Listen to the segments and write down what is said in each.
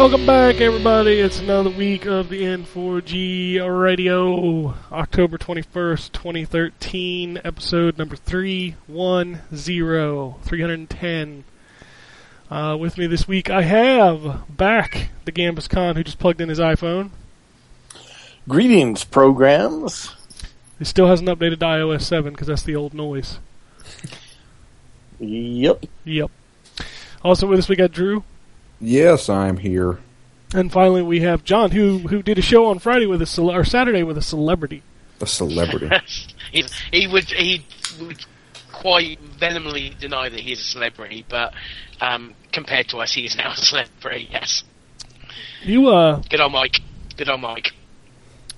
Welcome back, everybody. It's another week of the N4G Radio, October 21st, 2013, episode number 310, 310. Uh, with me this week, I have back the Gambus Khan who just plugged in his iPhone. Greetings, programs. He still hasn't updated to iOS 7 because that's the old noise. Yep. Yep. Also with us, we got Drew. Yes, I'm here. And finally, we have John, who who did a show on Friday with a cele- or Saturday with a celebrity. A celebrity. he, he would he would quite vehemently deny that he's a celebrity, but um, compared to us, he is now a celebrity. Yes, You uh, good on Mike. Good on Mike.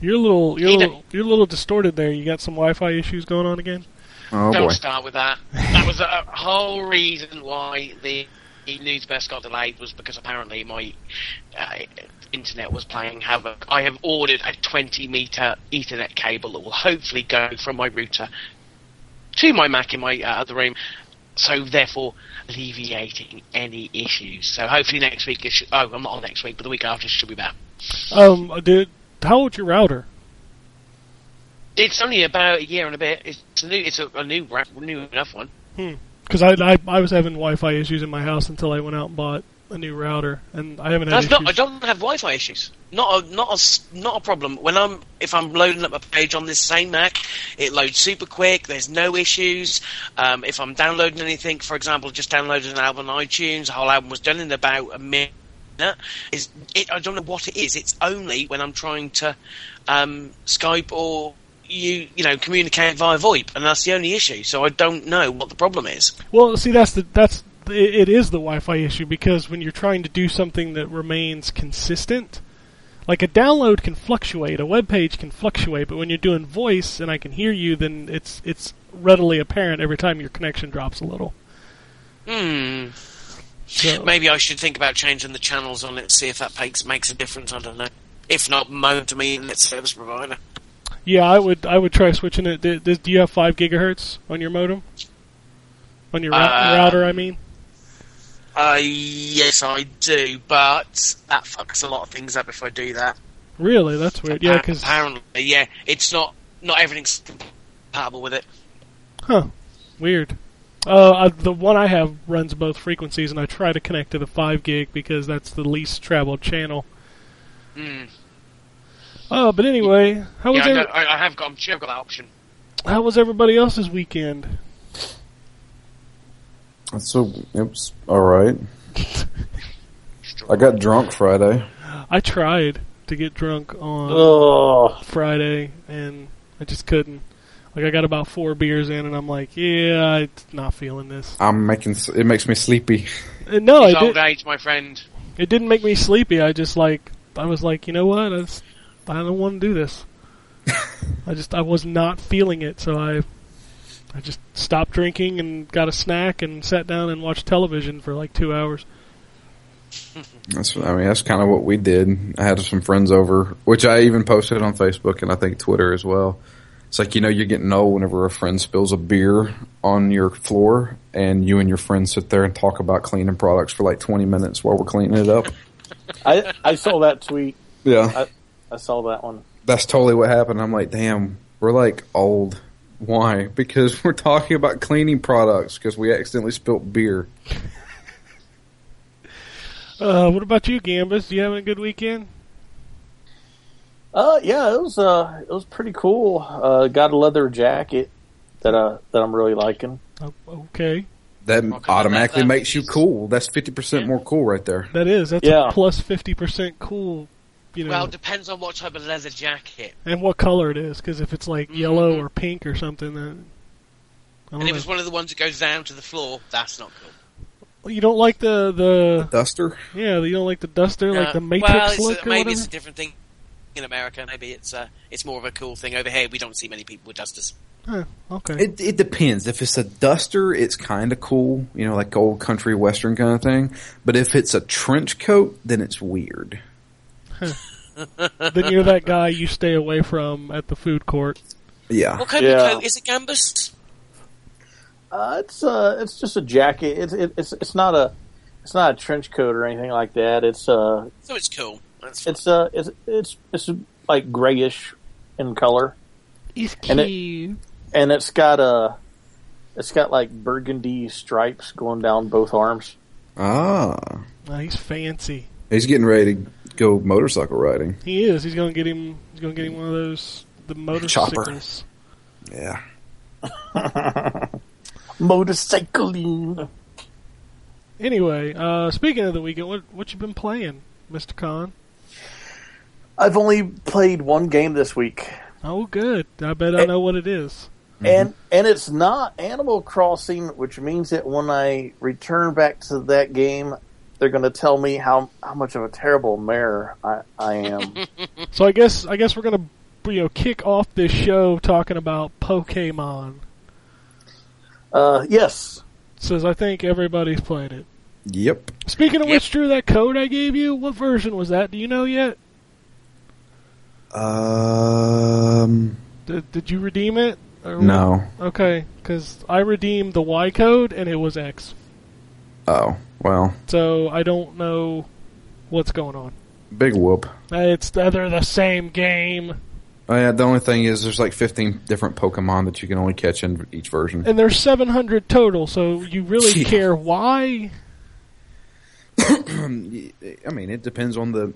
You're a little, you're a little, you're a little distorted there. You got some Wi-Fi issues going on again. Oh Don't boy. start with that. That was a whole reason why the news burst got delayed was because apparently my uh, internet was playing havoc. I have ordered a 20 meter Ethernet cable that will hopefully go from my router to my Mac in my uh, other room. So therefore, alleviating any issues. So hopefully next week. It should, oh, I'm not on next week, but the week after should be better. Um, did how old's your router? It's only about a year and a bit. It's a new. It's a, a new, new enough one. Because I, I I was having Wi-Fi issues in my house until I went out and bought a new router, and I haven't had not. I don't have Wi-Fi issues. Not a not a not a problem. When I'm if I'm loading up a page on this same Mac, it loads super quick. There's no issues. Um, if I'm downloading anything, for example, just downloaded an album on iTunes, the whole album was done in about a minute. Is it? I don't know what it is. It's only when I'm trying to um, Skype or you you know communicate via VoIP, and that's the only issue. So I don't know what the problem is. Well, see, that's the that's it, is the Wi-Fi issue because when you're trying to do something that remains consistent, like a download can fluctuate, a web page can fluctuate, but when you're doing voice and I can hear you, then it's it's readily apparent every time your connection drops a little. Hmm. So, Maybe I should think about changing the channels on it, see if that makes makes a difference. I don't know. If not, moan to me and its service provider. Yeah, I would I would try switching it. Do, do you have five gigahertz on your modem? On your Uh, router, I mean. Uh, yes, I do, but that fucks a lot of things up if I do that. Really, that's weird. Yeah, because apparently, yeah, it's not not everything's compatible with it. Huh. Weird. Uh, the one I have runs both frequencies, and I try to connect to the 5 gig because that's the least traveled channel. Mm. Uh, but anyway, how was Yeah, I, every- know- I, I have got. I'm sure I've got that option. how was everybody else's weekend? So it was all right. I got drunk Friday. I tried to get drunk on Oh, Friday, and I just couldn't. Like I got about four beers in, and I'm like, yeah, I'm not feeling this. I'm making it makes me sleepy. Uh, no, It's it, old did, age, my friend. it didn't make me sleepy. I just like I was like, you know what? I, just, I don't want to do this. I just I was not feeling it, so I I just stopped drinking and got a snack and sat down and watched television for like two hours. That's I mean that's kind of what we did. I had some friends over, which I even posted on Facebook and I think Twitter as well. It's like you know you're getting old whenever a friend spills a beer on your floor and you and your friend sit there and talk about cleaning products for like 20 minutes while we're cleaning it up. I I saw that tweet. Yeah, I saw that one. that's totally what happened. I'm like, damn, we're like old. Why? Because we're talking about cleaning products because we accidentally spilt beer. Uh, what about you, Gambus? You having a good weekend? Uh, yeah, it was uh, it was pretty cool. Uh, got a leather jacket that uh that I'm really liking. Oh, okay, That Well, automatically that- that makes you cool. That's fifty percent Yeah. more cool right there. that is that's Yeah. a plus fifty percent cool. You know, Well, depends on what type of leather jacket. and what color it is. Because if it's like yellow Mhm. or pink or something, then I And don't if know. it's one of the ones that goes down to the floor, that's not cool. you don't like the the Duster. yeah, you don't like the duster, like Uh, the Matrix well, it's, look uh, or maybe whatever. it's a different thing in America. Maybe it's uh, it's more of a cool thing over here. We don't see many people with dusters. Huh, okay, It it depends. If it's a duster, it's kind of cool, you know, like old country western kind of thing. But if it's a trench coat, then it's weird. then you're that guy you stay away from at the food court. Yeah. What kind Yeah. of coat is it? Gambus? Uh, it's uh, it's just a jacket. It's it, it's it's not a it's not a trench coat or anything like that. It's uh, So it's cool. That's it's uh, it's it's it's like grayish in color, It's And it- cute. and it's got uh, it's got like burgundy stripes going down both arms. Ah, Oh, he's fancy. he's getting ready to go motorcycle riding. He is. He's gonna get him. He's gonna get him one of those the motorcycles. Yeah. Motorcycling. Anyway, uh, speaking of the weekend, what what you been playing, Mister Khan? I've only played one game this week, Oh, good. I bet I Eh. know what it is. and and it's not Animal Crossing, which means that when I return back to that game, they're going to tell me how how much of a terrible mayor I, I am. So I guess I guess we're gonna you know kick off this show talking about Pokemon. uh, yes, Says I think everybody's played it. Yep. Speaking of Yep. which, Drew, that code I gave you, what version was that? Do you know yet? Um. Did, did you redeem it? Or what? No. Okay, because I redeemed the Y code and it was X. Oh well. So I don't know what's going on. Big whoop. It's they're the same game, Oh yeah. The only thing is, there's like 15 different Pokemon that you can only catch in each version. and there's 700 total. So you really Yeah. care why? I mean, it depends on the.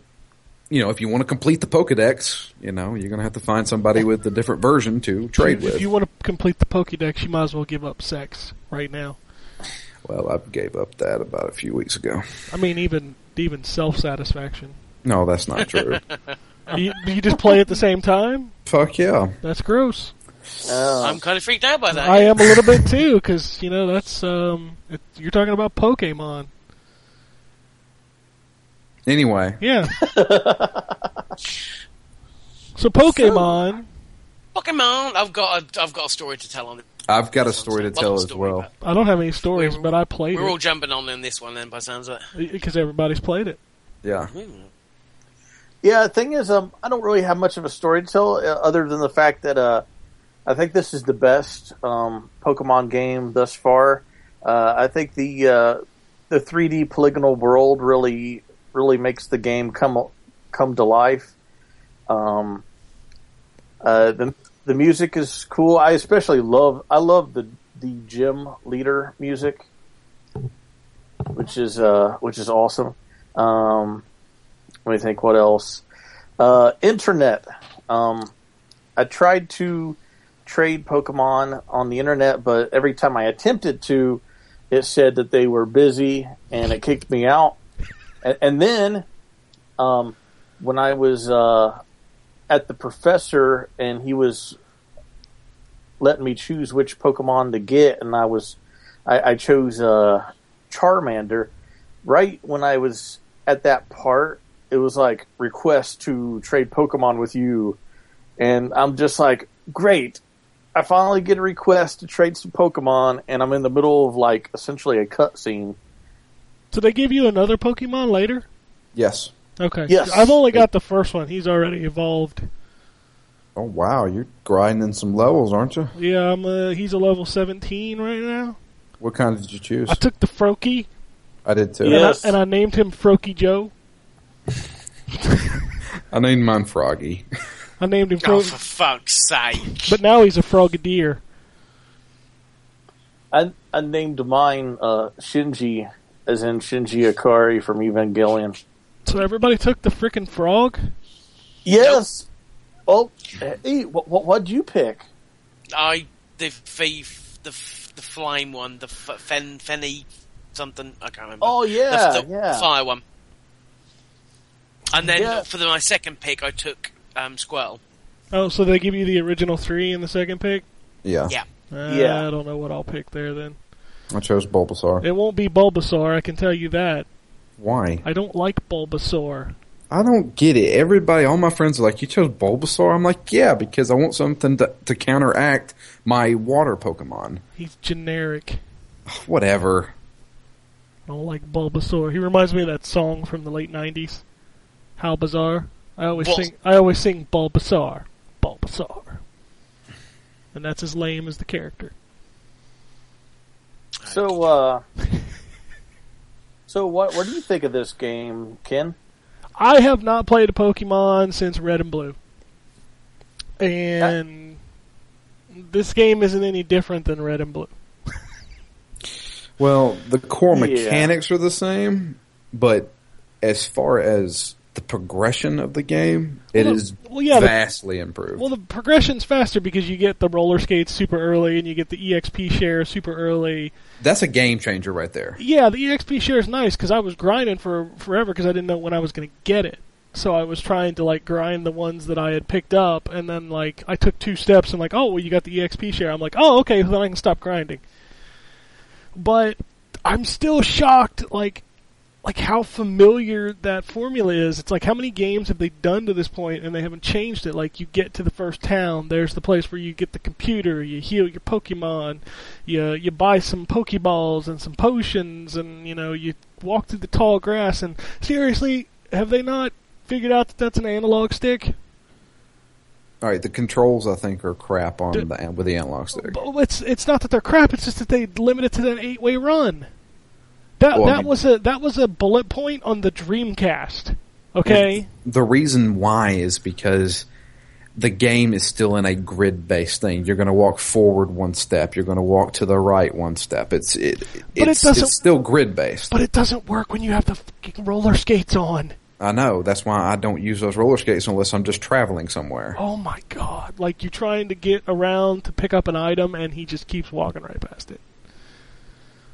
You know, if you want to complete the Pokedex, you know, you're gonna have to find somebody with a different version to trade if, with. if you want to complete the Pokédex, you might as well give up sex right now. Well, I gave up that about a few weeks ago. I mean, even even self satisfaction. No, that's not true. you, you just play at the same time. Fuck yeah. That's gross. uh, I'm kind of freaked out by that. I am a little bit too, because you know that's um, it, you're talking about Pokemon. Anyway, Yeah. so Pokemon, Pokemon. I've got a, I've got a story to tell on it. I've got a story to Long tell as story, well. I don't have any stories, We're- but I played We're all jumping on in this one then, by the sounds of it. because everybody's played it. Yeah. yeah. The thing is, um, I don't really have much of a story to tell, uh, other than the fact that uh, I think this is the best um, Pokemon game thus far. Uh, I think the uh, the 3D polygonal world really really makes the game come come to life. Um, uh, the the music is cool. I especially love I love the the gym leader music, which is uh, which is awesome. Um, let me think. What else? Uh, internet. Um, I tried to trade Pokemon on the internet, but every time I attempted to, it said that they were busy and it kicked me out. And, and then, um, when I was uh, at the professor and he was letting me choose which Pokemon to get, and I was, I, I chose uh, Charmander. Right when I was at that part, it was like request to trade Pokemon with you, and I'm just like, great. I finally get a request to trade some Pokemon, and I'm in the middle of like essentially a cutscene. So they give you another Pokemon later. Yes. Okay. Yes. I've only got the first one. He's already evolved. Oh wow, you're grinding some levels, aren't you? Yeah, I'm. Uh, he's a level 17 right now. What kind did you choose? I took the Froakie I did too. and, Yes. I, and I named him Froakie Joe. I named mine Froggy. I named him Oh, Fro- for fuck's sake! but now he's a Frogadier. I I named mine uh, Shinji, as in Shinji Ikari from Evangelion. So everybody took the freaking frog. Yes. Oh, hey, what, what what'd you pick? I the f- the the flame one, the f- fen fenny something. I can't remember. Oh, yeah, the, the yeah. fire one. And then Yeah. for the, my second pick, I took um, Squirtle. Oh, so they give you the original three in the second pick? Yeah, Yeah. Uh, Yeah. I don't know what I'll pick there then. I chose Bulbasaur. It won't be Bulbasaur, I can tell you that. Why? I don't like Bulbasaur. I don't get it. Everybody, all my friends are like, "You chose Bulbasaur." I'm like, "Yeah, because I want something to, to counteract my water Pokemon." He's generic. Whatever. I don't like Bulbasaur. He reminds me of that song from the late '90s. How bizarre! I always Bul- sing. I always sing Bulbasaur, Bulbasaur, and that's as lame as the character. So, uh, so what? What do you think of this game, Ken? I have not played a Pokemon since Red and Blue, and this game isn't any different than Red and Blue. Well, the core Yeah. mechanics are the same, but as far as the progression of the game, it Well, is well, yeah, the- vastly improved. Well, the progression's faster because you get the roller skates super early, and you get the EXP share super early. That's a game changer right there. Yeah, the EXP share is nice because I was grinding for forever because I didn't know when I was going to get it. So I was trying to like grind the ones that I had picked up, and then like I took two steps and like, oh, well, you got the EXP share. I'm like, oh, okay, then I can stop grinding. But I'm still shocked, like, like how familiar that formula is. It's like how many games have they done to this point and they haven't changed it? Like you get to the first town, there's the place where you get the computer, you heal your Pokemon, you you buy some Pokeballs and some potions, and you know you walk through the tall grass. And seriously, have they not figured out that that's an analog stick? All right, the controls I think are crap on D- the with the analog stick. But it's it's not that they're crap. It's just that they limit it to that eight way run. That Well, I that mean- was a that was a bullet point on the Dreamcast. Okay. The reason why is because the game is still in a grid based thing. You're going to walk forward one step. You're going to walk to the right one step. It's it, But it doesn't- it's still grid based. But it doesn't work when you have the roller skates on. I know. That's why I don't use those roller skates unless I'm just traveling somewhere. Oh my god! Like you're trying to get around to pick up an item, and he just keeps walking right past it.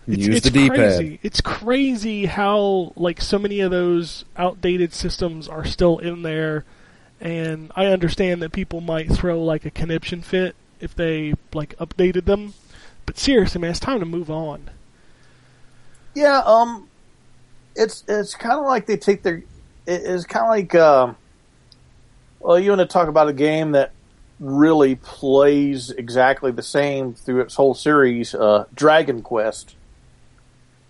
It's, Use it's the D-pad. crazy. It's crazy how like so many of those outdated systems are still in there, and I understand that people might throw like a conniption fit if they like updated them, but seriously, man, it's time to move on. Yeah, um, it's it's kind of like they take their. it- It's kind of like, um, well, you want to talk about a game that really plays exactly the same through its whole series, uh, Dragon Quest.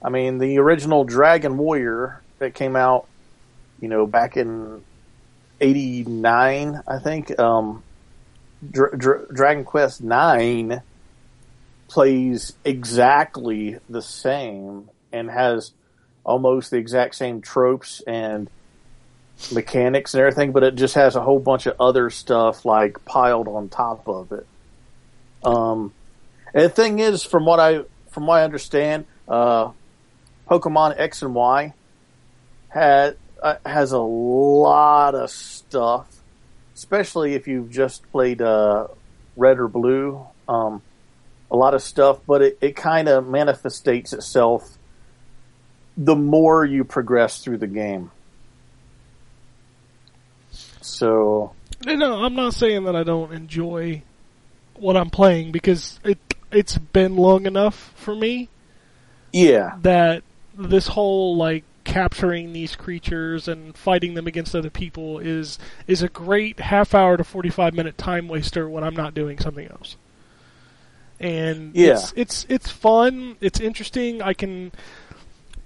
I mean, the original Dragon Warrior that came out, you know, back in '89, I think. Um, Dra- Dra- Dragon Quest Nine plays exactly the same and has almost the exact same tropes and mechanics and everything, but it just has a whole bunch of other stuff like piled on top of it. Um, and the thing is, from what I from what I understand, uh, Pokemon X and Y had uh, has a lot of stuff, especially if you've just played uh, Red or Blue. Um, a lot of stuff, but it, it kind of manifestates itself the more you progress through the game. So, No, I'm not saying that I don't enjoy what I'm playing because it it's been long enough for me yeah, that this whole like capturing these creatures and fighting them against other people is is a great half hour to 45 minute time waster when I'm not doing something else. And Yeah. it's it's it's fun, it's interesting. I can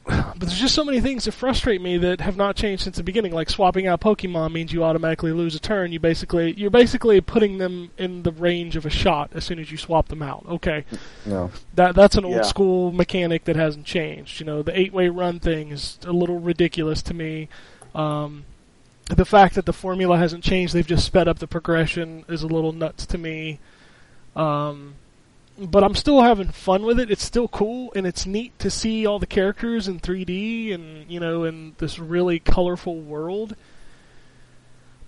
but there's just so many things that frustrate me that have not changed since the beginning. Like swapping out Pokemon means you automatically lose a turn. You basically you're basically putting them in the range of a shot as soon as you swap them out. Okay, No. that that's an old Yeah. school mechanic that hasn't changed. You know, the eight way run thing is a little ridiculous to me. Um, the fact that the formula hasn't changed, they've just sped up the progression, is a little nuts to me. Um, but I'm still having fun with it. It's still cool, and it's neat to see all the characters in 3D and you know in this really colorful world.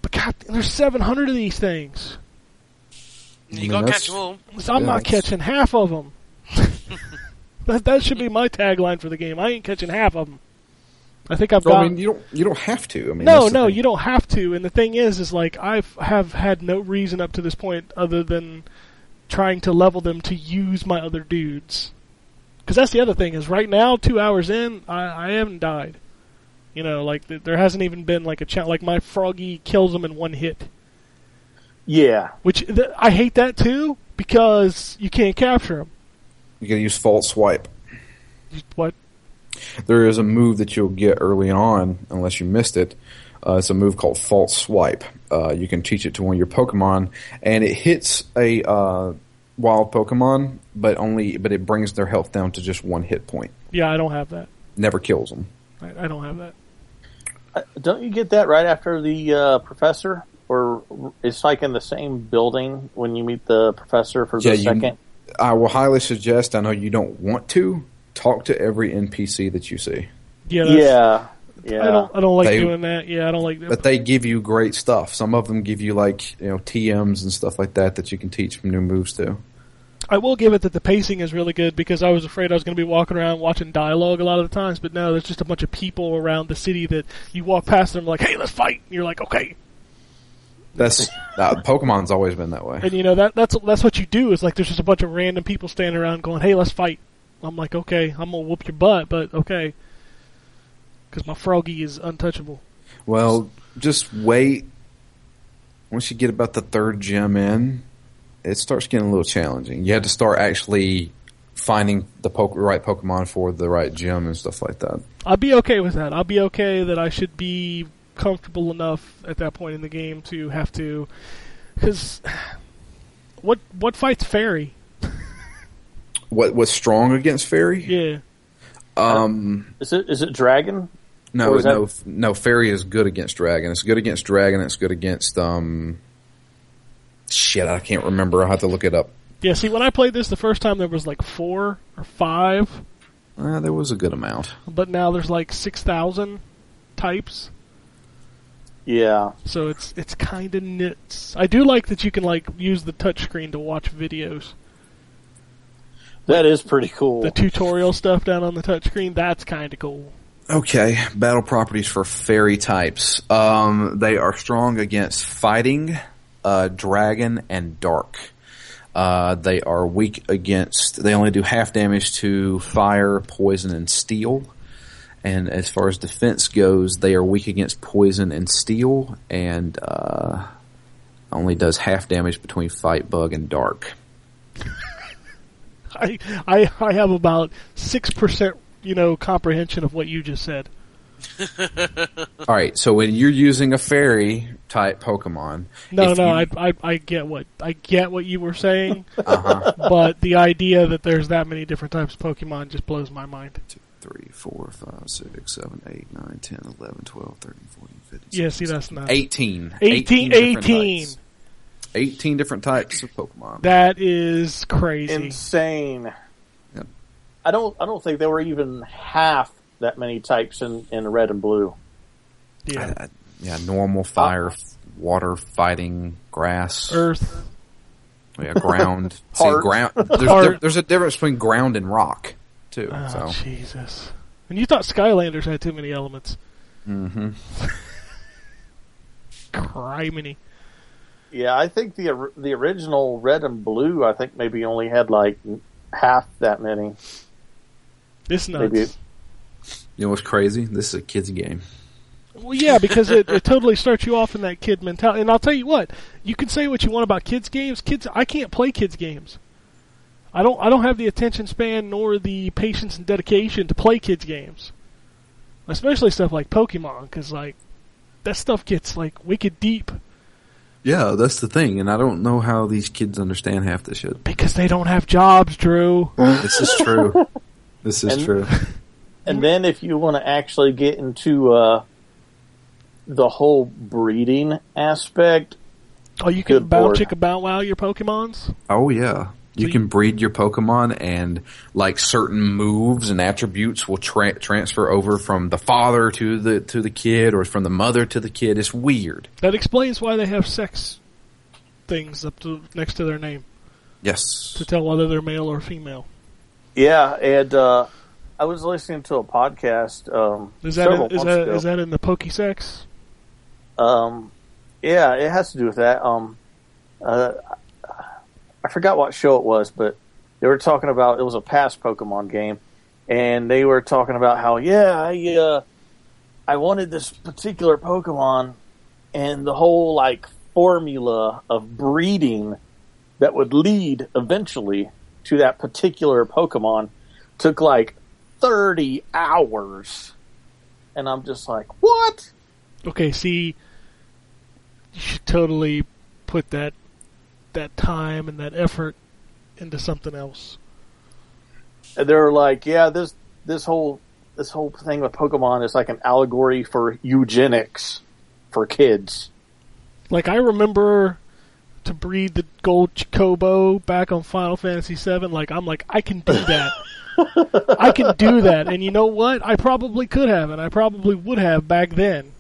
But God, there's 700 of these things. You mean, got to catch them all. So I'm Yeah, not it's- catching half of them. that that should be my tagline for the game. I ain't catching half of them. I think I've So, got. I mean, you don't you don't have to. I mean, no, no, thing. you don't have to. And the thing is, is like I have had no reason up to this point other than trying to level them to use my other dudes. Because that's the other thing is right now, two hours in, I, I haven't died. You know, like th- there hasn't even been like a challenge. Like my froggy kills them in one hit, Yeah, which th- I hate that too because you can't capture them. You gotta use false swipe. What? There is a move that you'll get early on, unless you missed it. Uh, it's a move called false swipe. Uh, you can teach it to one of your Pokemon, and it hits a uh, wild Pokemon, but only but it brings their health down to just one hit point. Yeah, I don't have that. Never kills them. I, I don't have that. Uh, don't you get that right after the uh, professor, or it's like in the same building when you meet the professor for the Yeah, you- second? I will highly suggest. I know you don't want to talk to every NPC that you see, Yeah, Yeah, yeah. I don't. I don't like They- doing that. Yeah, I don't like that. but they give you great stuff. Some of them give you like you know TMs and stuff like that that you can teach from new moves to. I will give it that the pacing is really good because I was afraid I was going to be walking around watching dialogue a lot of the times, but no, there's just a bunch of people around the city that you walk past them like, "Hey, let's fight!" And you're like, "Okay," That's uh, Pokemon's always been that way. and you know that that's that's what you do. Is like there's just a bunch of random people standing around going, "Hey, let's fight." I'm like, "Okay, I'm gonna whoop your butt," but okay, because my froggy is untouchable. Well, just wait. Once you get about the third gym in, it starts getting a little challenging. You have to start actually finding the po- right Pokemon for the right gym and stuff like that. I'll be okay with that. I'll be okay that I should be comfortable enough at that point in the game to have to, because what what fights fairy? What what's strong against Fairy? Yeah, Um, Is it is it dragon? No, Or that- no, no. Fairy is good against Dragon. It's good against Dragon. It's good against um. Shit, I can't remember. I will have to look it up. yeah. See, when I played this the first time, there was like four or five, Uh, there was a good amount. but now there's like six thousand types. Yeah, So it's it's kind of nits. I do like that you can like use the touchscreen to watch videos. that is pretty cool. The tutorial stuff down on the touchscreen, that's kind of cool. Okay, battle properties for fairy types. Um, they are strong against fighting, uh, dragon, and dark. Uh, they are weak against. They only do half damage to fire, poison, and steel. And as far as defense goes, they are weak against poison and steel, and uh, only does half damage between fight, bug, and dark. I I I have about six percent, you know, comprehension of what you just said. All right, so when you're using a fairy type Pokemon, No, if no, you- I, I I get what I get what you were saying, uh-huh. but the idea that there's that many different types of Pokemon just blows my mind. two, three, four, five, six, seven, eight, nine, 10, 11, 12, 13, 14, 15, Yeah, see, that's not 18. 18, different 18. types. 18 different types of Pokemon. that is crazy. Insane. Yep. I don't I don't think there were even half that many types in, in red and blue. yeah, I- I- yeah, normal, fire, f- water, fighting, grass, Earth. yeah, ground. See, ground. There's, there- there's a difference between ground and rock, too. Oh so, Jesus! And you thought Skylanders had too many elements? Mm-hmm. Criminy. Yeah, I think the the original red and blue I think maybe only had like half that many. This nuts. Maybe. you know what's crazy? This is a kid's game. Well, yeah, because it, it totally starts you off in that kid mentality. And I'll tell you what, you can say what you want about kids games. Kids, I can't play kids games. I don't. I don't have the attention span nor the patience and dedication to play kids games, especially stuff like Pokemon. Because like that stuff gets like wicked deep Yeah, that's the thing, and I don't know how these kids understand half this shit. because they don't have jobs, Drew. This is true. this is And- true. And then if you want to actually get into uh, the whole breeding aspect, Oh, you can bow lord. chicka bow wow your Pokemons. Oh yeah. You So can breed your Pokemon and like certain moves and attributes will tra- transfer over from the father to the to the kid or from the mother to the kid. It's weird. That explains why they have sex things up to next to their name Yes. to tell whether they're male or female. Yeah, and uh, I was listening to a podcast. Um, Is that in, is that ago. is that in the Pokesex? Um, yeah, it has to do with that. Um, uh, I forgot what show it was, but they were talking about it was a past Pokemon game, and they were talking about how yeah, I uh, I wanted this particular Pokemon, and the whole like formula of breeding that would lead eventually to that particular Pokemon took like thirty hours, and I'm just like, what? Okay, see, you should totally put that that time and that effort into something else. And they're like, yeah, this this whole this whole thing with Pokemon is like an allegory for eugenics for kids. Like I remember to breed the gold Chocobo back on Final Fantasy VII. Like I'm like I can do that. I can do that, and you know what? I probably could have, and I probably would have back then.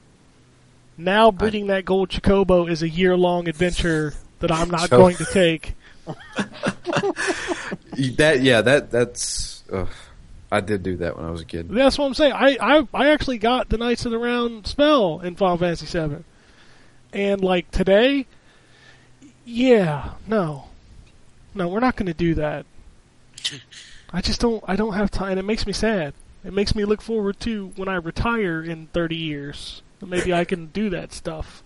Now breeding that gold Chocobo is a year long adventure that I'm not going to take. That yeah, that that's. Ugh. I did do that when I was a kid. That's what I'm saying. I, I I actually got the Knights of the Round spell in Final Fantasy VII, and like today, yeah, no, no, we're not going to do that. I just don't. I don't have time. and It makes me sad. It makes me look forward to when I retire in 30 years. Maybe I can do that stuff.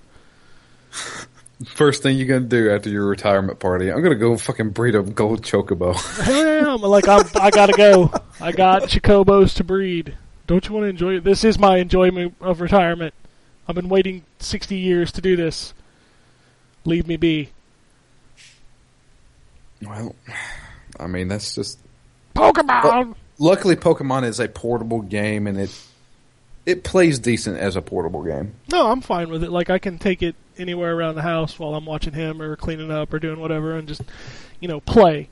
First thing you're gonna do after your retirement party, I'm gonna go fucking breed a gold chocobo. Yeah, I'm like I'm, I gotta go. I got chocobos to breed. Don't you want to enjoy it? This is my enjoyment of retirement. I've been waiting 60 years to do this. Leave me be. Well, I mean that's just. Pokemon. Luckily, Pokemon is a portable game, and it it plays decent as a portable game. No, I'm fine with it. Like I can take it anywhere around the house while I'm watching him or cleaning up or doing whatever, and just you know play.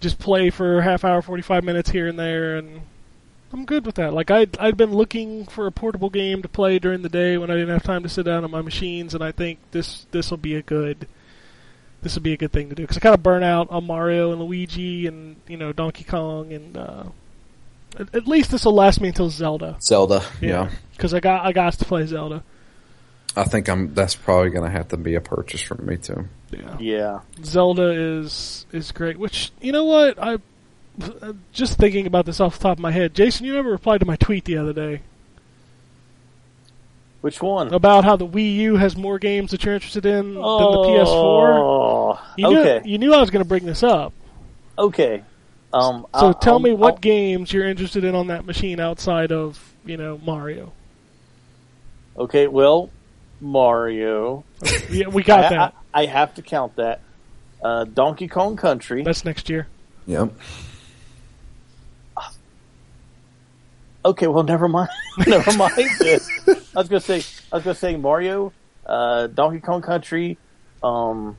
Just play for a half hour, 45 minutes here and there, and I'm good with that. Like I'd I'd been looking for a portable game to play during the day when I didn't have time to sit down on my machines, and I think this this will be a good this would be a good thing to do because I kind of burn out on Mario and Luigi and you know Donkey Kong and uh, at, at least this will last me until Zelda. Zelda, yeah. because I got I got to play Zelda. I think I'm. That's probably gonna have to be a purchase for me too. Yeah. Yeah. Zelda is is great. Which you know what I just thinking about this off the top of my head. Jason, you never replied to my tweet the other day Which one? about how the Wii U has more games that you're interested in than the PS4. Oh, You knew, okay. you knew I was going to bring this up. Okay. Um, So I'll- tell I'll- me what I'll- games you're interested in on that machine outside of you know Mario. Okay, well, Mario. Yeah, we got I, that. I, I have to count that. Uh, Donkey Kong Country. That's next year. Yep. Okay, well, never mind. never mind. I was gonna say. I was gonna say Mario, uh, Donkey Kong Country, um,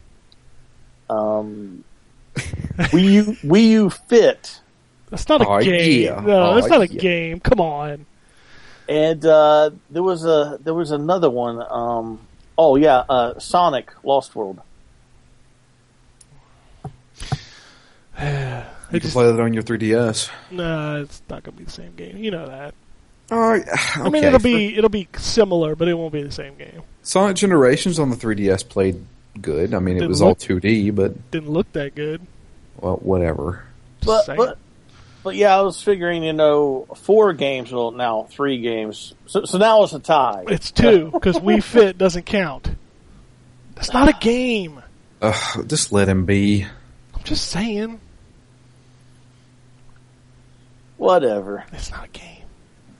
um, Wii U, Wii U Fit, That's not a Oh, game. yeah. No, Oh, that's not a yeah. game. Come on. and uh, there was a there was another one. Um, oh yeah, uh, Sonic Lost World. You can play that on your 3DS. Nah, it's not gonna be the same game. You know that. All right. I mean, it'll be it'll be similar, but it won't be the same game. Sonic Generations on the 3DS played good. I mean, it Didn't was all 2D, but Didn't look that good. well, whatever. But but but yeah, I was figuring you know four games. Well, now three games. So so now it's a tie. it's two because We Fit doesn't count. That's not a game. Ugh, just let him be. I'm just saying, Whatever. it's not a game.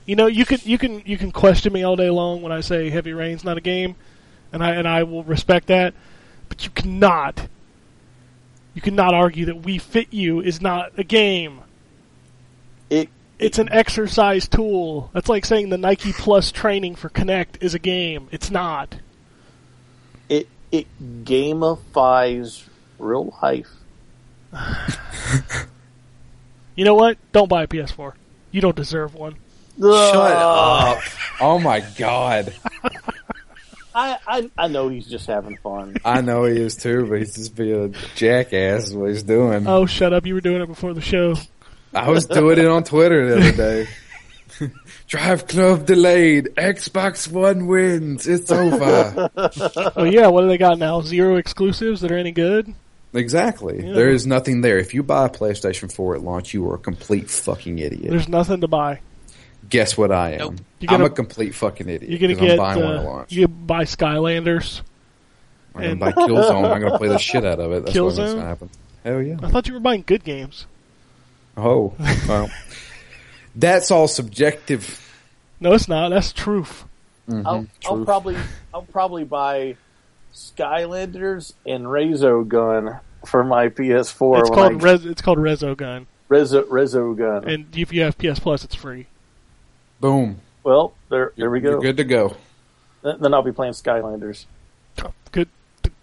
You know, you can you can you can question me all day long when I say Heavy Rain's not a game, and I and I will respect that. But you cannot, you cannot argue that Wii Fit U is not a game. It It's an exercise tool. That's like saying the Nike Plus training for Kinect is a game. It's not. it it gamifies real life. You know what? Don't buy a PS4. You don't deserve one. Shut up. Oh my god. I, I I know he's just having fun. I know he is too, but he's just being a jackass. Is what he's doing. Oh, shut up! You were doing it before the show. I was doing it on Twitter the other day. Driveclub delayed. Xbox One wins. It's over. Well, yeah. What do they got now? Zero exclusives that are any good? Exactly. Yeah. There is nothing there. If you buy a PlayStation 4 at launch, you are a complete fucking idiot. There's nothing to buy. Guess what I am? Nope. You're I'm a complete fucking idiot. You're gonna get I'm buying one at uh, launch. you buy Skylanders. I'm gonna buy Killzone. I'm gonna play the shit out of it. That's what's Killzone? gonna happen. Hell yeah. I thought you were buying good games. Oh, well. That's all subjective. No, it's not. That's truth. Mhm, I'll, I'll probably I'll probably buy Skylanders and Resogun for my PS4. It's called I- Res- it's called Resogun, Rezo Resogun. and if you have PS Plus, it's free. Boom. well, there there we You're go. good to go. Then then I'll be playing Skylanders. Oh, Good.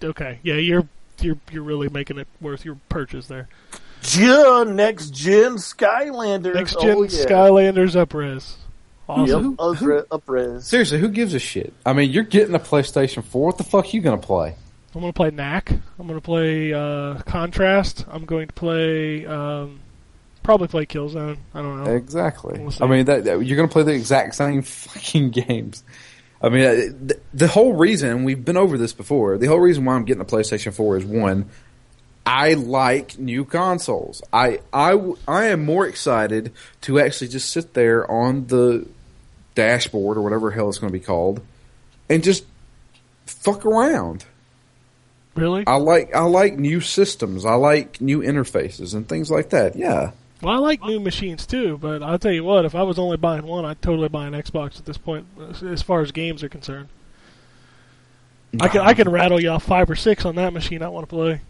Okay. Yeah, you're you're you're really making it worth your purchase there. Yeah, next gen Skylanders. Next oh, gen oh, yeah. Skylanders upres. Awesome. Yep, upre- upres. Seriously, who gives a shit? I mean, you're getting a PlayStation 4. What the fuck are you gonna play? I'm gonna play Knack. I'm gonna play uh, Contrast. I'm going to play um, probably play Killzone. I don't know. Exactly. We'll. I mean, that, that- you're going to play the exact same fucking games. I mean, uh, the, the whole reason we've been over this before. The whole reason why I'm getting a PlayStation 4 is one, I like new consoles. I, I, I am more excited to actually just sit there on the dashboard or whatever the hell it's going to be called, and just fuck around. Really? I like I like new systems. I like new interfaces and things like that. Yeah. Well, I like new machines too, but I'll tell you what, if I was only buying one, I'd totally buy an Xbox at this point, as- far as games are concerned. I can I can rattle you off five or six on that machine I want to play.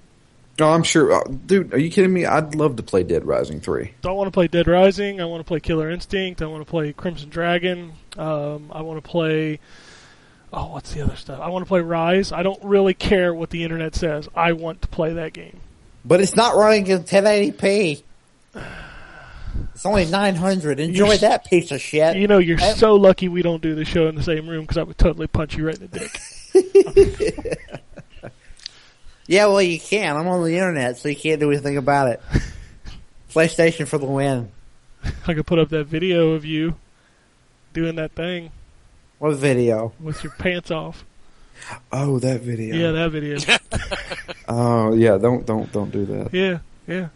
No, I'm sure, uh, dude. Are you kidding me? I'd love to play Dead Rising three. Don't want to play Dead Rising. I want to play Killer Instinct. I want to play Crimson Dragon. Um, I want to play. Oh, what's the other stuff? I want to play Ryse. I don't really care what the internet says. I want to play that game. But it's not running in 1080p. It's only 900. Enjoy You're- that piece of shit. You know, you're I- so lucky we don't do the show in the same room because I would totally punch you right in the dick. Yeah, well, you can. I'm on the internet, so you can't do anything about it. PlayStation for the win. I could put up that video of you doing that thing What video? with your pants off. Oh, that video. Yeah, that video. Oh, yeah. Don't don't don't do that. Yeah, yeah.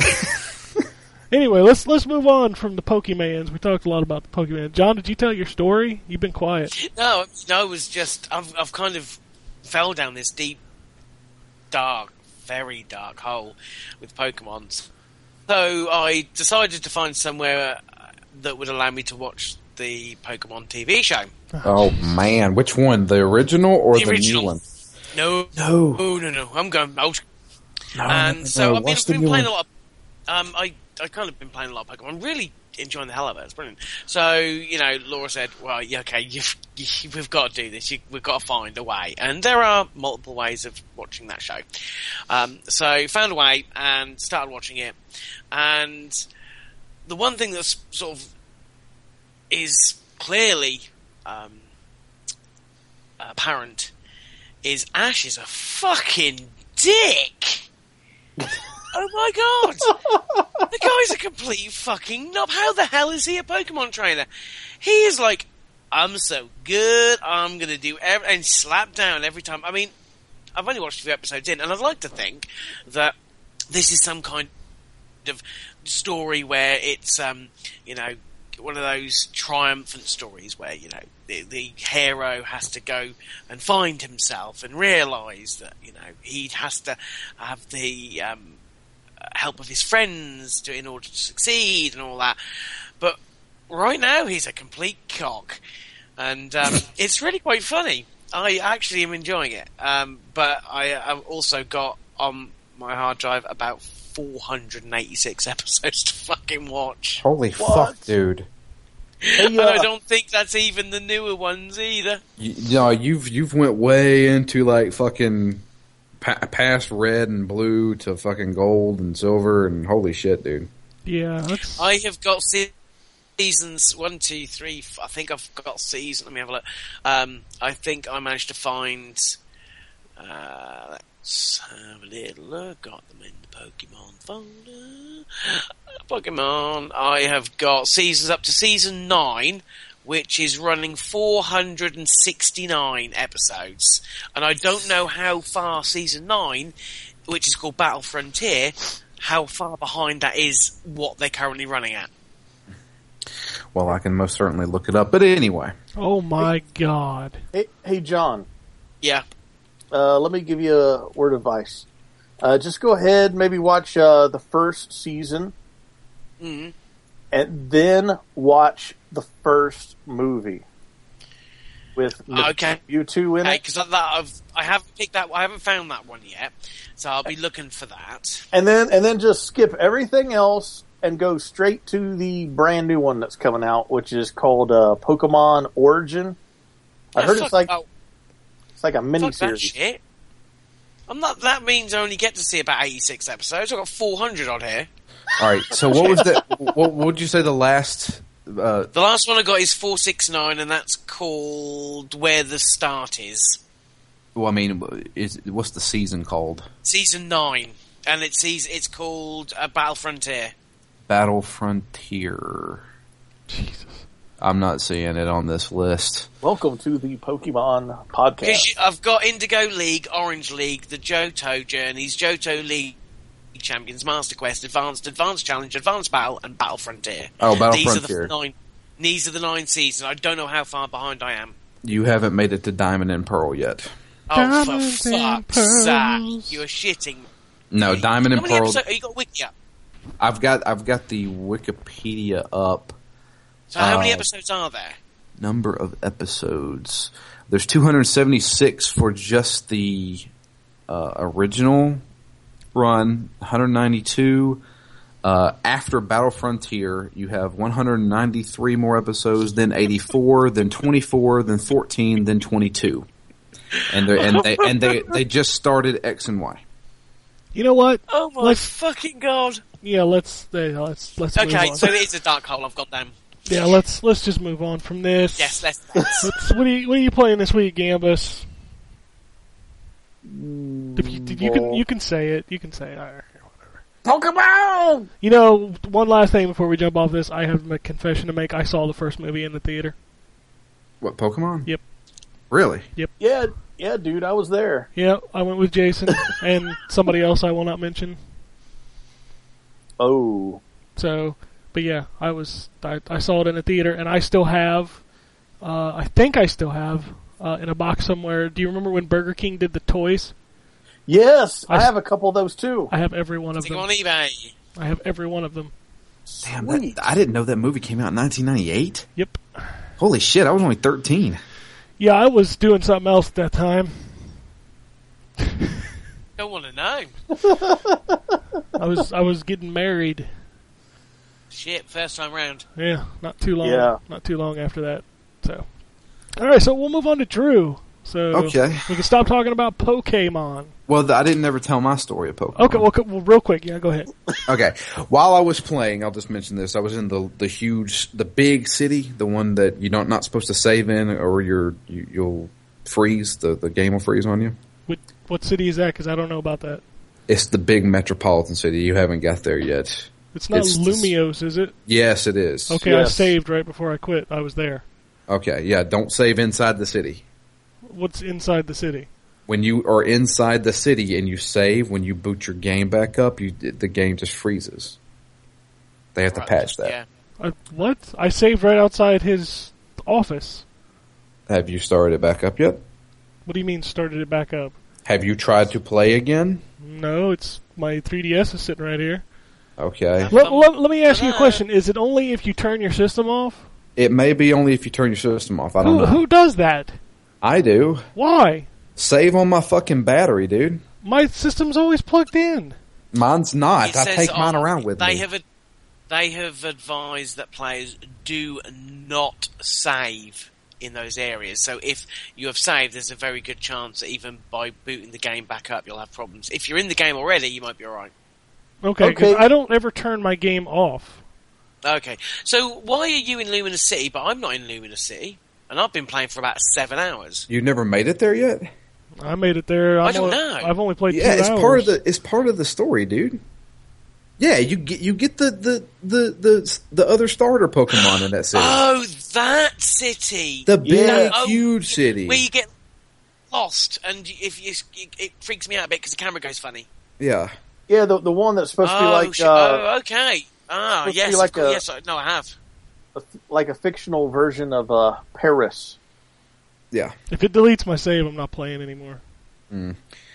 anyway, let's let's move on from the Pokemans. We talked a lot about the Pokemon. John, did you tell your story? You've been quiet. No, no, it was just I've I've kind of fell down this deep, dark, very dark hole with Pokemon's. So I decided to find somewhere uh, that would allow me to watch the Pokemon TV show. Oh man, which one? The original or The the, original. new one? No, No. oh no, no, I'm going out. No, and so no, I've been, what's the been playing one? a lot. Of, um, I I kind of been playing a lot of Pokemon. I'm really enjoying the hell out of it. It's brilliant. So you know, Laura said, "Well, yeah, okay, you've, you, we've got to do this. You, we've got to find a way." And there are multiple ways of watching that show. Um, so found a way and started watching it. And the one thing that's sort of is clearly um, apparent is Ash is a fucking dick. oh my god! the guy's a complete fucking knob. How the hell is he a Pokemon trainer? He is like, I'm so good. I'm gonna do every and slap down every time. I mean, I've only watched a few episodes in, and I'd like to think that this is some kind of story where it's, um, you know, one of those triumphant stories where you know the, the hero has to go and find himself and realize that you know he has to have the um, help of his friends to in order to succeed and all that. But right now he's a complete cock, and um, it's really quite funny. I actually am enjoying it, um, but I have also got on my hard drive about 486 episodes to fucking watch. Holy fuck, dude! Hey, And I uh, don't think that's even the newer ones either. You, you know, you've you've went way into like fucking pa- past red and blue to fucking gold and silver and holy shit, dude. Yeah, that's I have got se- seasons one, two, three. f- I think I've got season. Let me have a look. Um, I think I managed to find. Uh, let's have a little look. Got them in the Pokemon folder. Pokemon. I have got seasons up to season nine, which is running 469 episodes, and I don't know how far season nine, which is called Battle Frontier, how far behind that is what they're currently running at. Well, I can most certainly look it up. But anyway, Oh my god. Hey, hey John, Yeah. uh, let me give you a word of advice. Uh, just go ahead, maybe watch uh, the first season, Mm. And then watch the first movie with Okay. Mewtwo in Okay, it, because I've I haven't picked that. I haven't found that one yet, so I'll be looking for that. and then and then just skip everything else and go straight to the brand new one that's coming out, which is called uh, Pokemon Origin. I Yeah, heard it's like oh, it's like a mini series. I'm not. That means I only get to see about 86 episodes. I've got 400 on here. All right. So what was the? what would you say the last? Uh, The last one I got is 469, and that's called Where the Start Is. well, I mean, is what's the season called? Season 9. And it's, seas- it's called uh, Battle Frontier. Battle Frontier. Jesus. I'm not seeing it on this list. Welcome to the Pokemon podcast. Because I've got Indigo League, Orange League, the Johto Journeys, Johto League Champions, Master Quest, Advanced, Advanced Challenge, Advanced Battle, and Battle Frontier. Oh, Battle these Frontier. Are the nine, these are the nine seasons. I don't know how far behind I am. You haven't made it to Diamond and Pearl yet. Oh, Diamonds for fuck's sake. You're shitting. No. Diamond and Pearl. episodes- you got Wiki up? I've got I've got the Wikipedia up. So how many Uh, episodes are there? Number of episodes. There's 276 for just the uh, original run. 192. Uh, after Battle Frontier, you have 193 more episodes, then 84, then 24, then 14, then 22. And they and they and they they just started X and Y. You know what? Oh my let's- fucking god! Yeah, let's uh, let's let's move Okay, on. so it is a dark hole. I've got them. yeah, let's let's just move on from this. Yes, let's. let's. Let's- what are you what are you playing this week, Gambus? If you, you can you can say it. You can say it. All right. Pokemon. You know, one last thing before we jump off this, I have a confession to make. I saw the first movie in the theater. What Pokemon? Yep. Really? Yep. Yeah, yeah, dude, I was there. Yeah, I went with Jason and somebody else I will not mention. Oh, So, but yeah, I was I, I saw it in the theater, and I still have. Uh, I think I still have uh, in a box somewhere. Do you remember when Burger King did the toys? yes, I, I- have a couple of those too. I have every one of them. on eBay. I have every one of them. Damn, that, I didn't know that movie came out in 1998. Yep. Holy shit, I was only 13. Yeah, I was doing something else at that time. Don't want to know. I was I was getting married. Shit, first time round. Yeah, not too long. Yeah. Not too long after that. So, all right. So we'll move on to Drew. So Okay. we can stop talking about Pokemon. Well, I didn't ever tell my story of Pokemon. Okay. Well, well, real quick. Yeah, go ahead. Okay. While I was playing, I'll just mention this. I was in the the huge, the big city, the one that you're not not supposed to save in, or you're you, you'll freeze. The the game will freeze on you. What, what city is that? Because I don't know about that. It's the big metropolitan city. You haven't got there yet. It's not It's- Lumiose, is it? Yes, it is. Okay, I saved right before I quit. I was there. Okay. Yeah. Don't save inside the city. What's inside the city? When you are inside the city and you save, when you boot your game back up, you the game just freezes. They have to Right, patch that. Yeah. I, what? I saved right outside his office. Have you started it back up yet? What do you mean started it back up? Have you tried to play again? No, it's my 3DS is sitting right here. Okay. Let, let, let me ask you a Uh, question. Is it only if you turn your system off? It may be only if you turn your system off. I don't Who, know. who does that? I do. Why? Save on my fucking battery, dude. My system's always plugged in. Mine's not. It I says take mine on- around with they me. Have ad- they have advised that players do not save in those areas. So if you have saved, there's a very good chance that even by booting the game back up, you'll have problems. If you're in the game already, you might be alright. Okay, 'cause Okay. I don't ever turn my game off. Okay, so why are you in Luminous City, but I'm not in Luminous City? And I've been playing for about seven hours. You've never made it there yet? I made it there. I'm I don't only- know. I've only played Yeah, two it's hours. part of the it's part of the story, dude. Yeah, you get you get the the the the, the other starter Pokemon in that city. Oh, that city. the big, Yeah. Oh, huge city. where you get lost, and if you, it, it freaks me out a bit because the camera goes funny. yeah, Yeah, the the one that's supposed to be oh, like sh- uh, oh, okay. Ah, supposed to yes, like of a- yes. I- No, I have. a, like a fictional version of uh, Paris. yeah. If it deletes my save, I'm not playing anymore.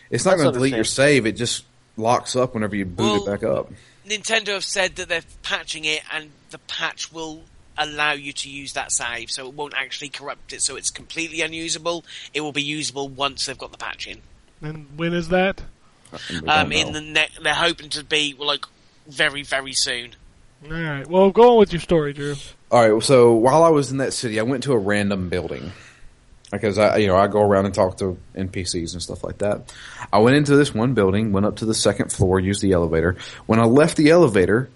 It's not going to delete your save. It just locks up whenever you boot it back up. Nintendo have said that they're patching it, and the patch will allow you to use that save, so it won't actually corrupt it, so it's completely unusable. It will be usable once they've got the patch in. And when is that? Um, in the ne- they're hoping to be like very, very soon. All right. Well, go on with your story, Drew. All right. So while I was in that city, I went to a random building because I, you know, I go around and talk to NPCs and stuff like that. I went into this one building, went up to the second floor, used the elevator. When I left the elevator,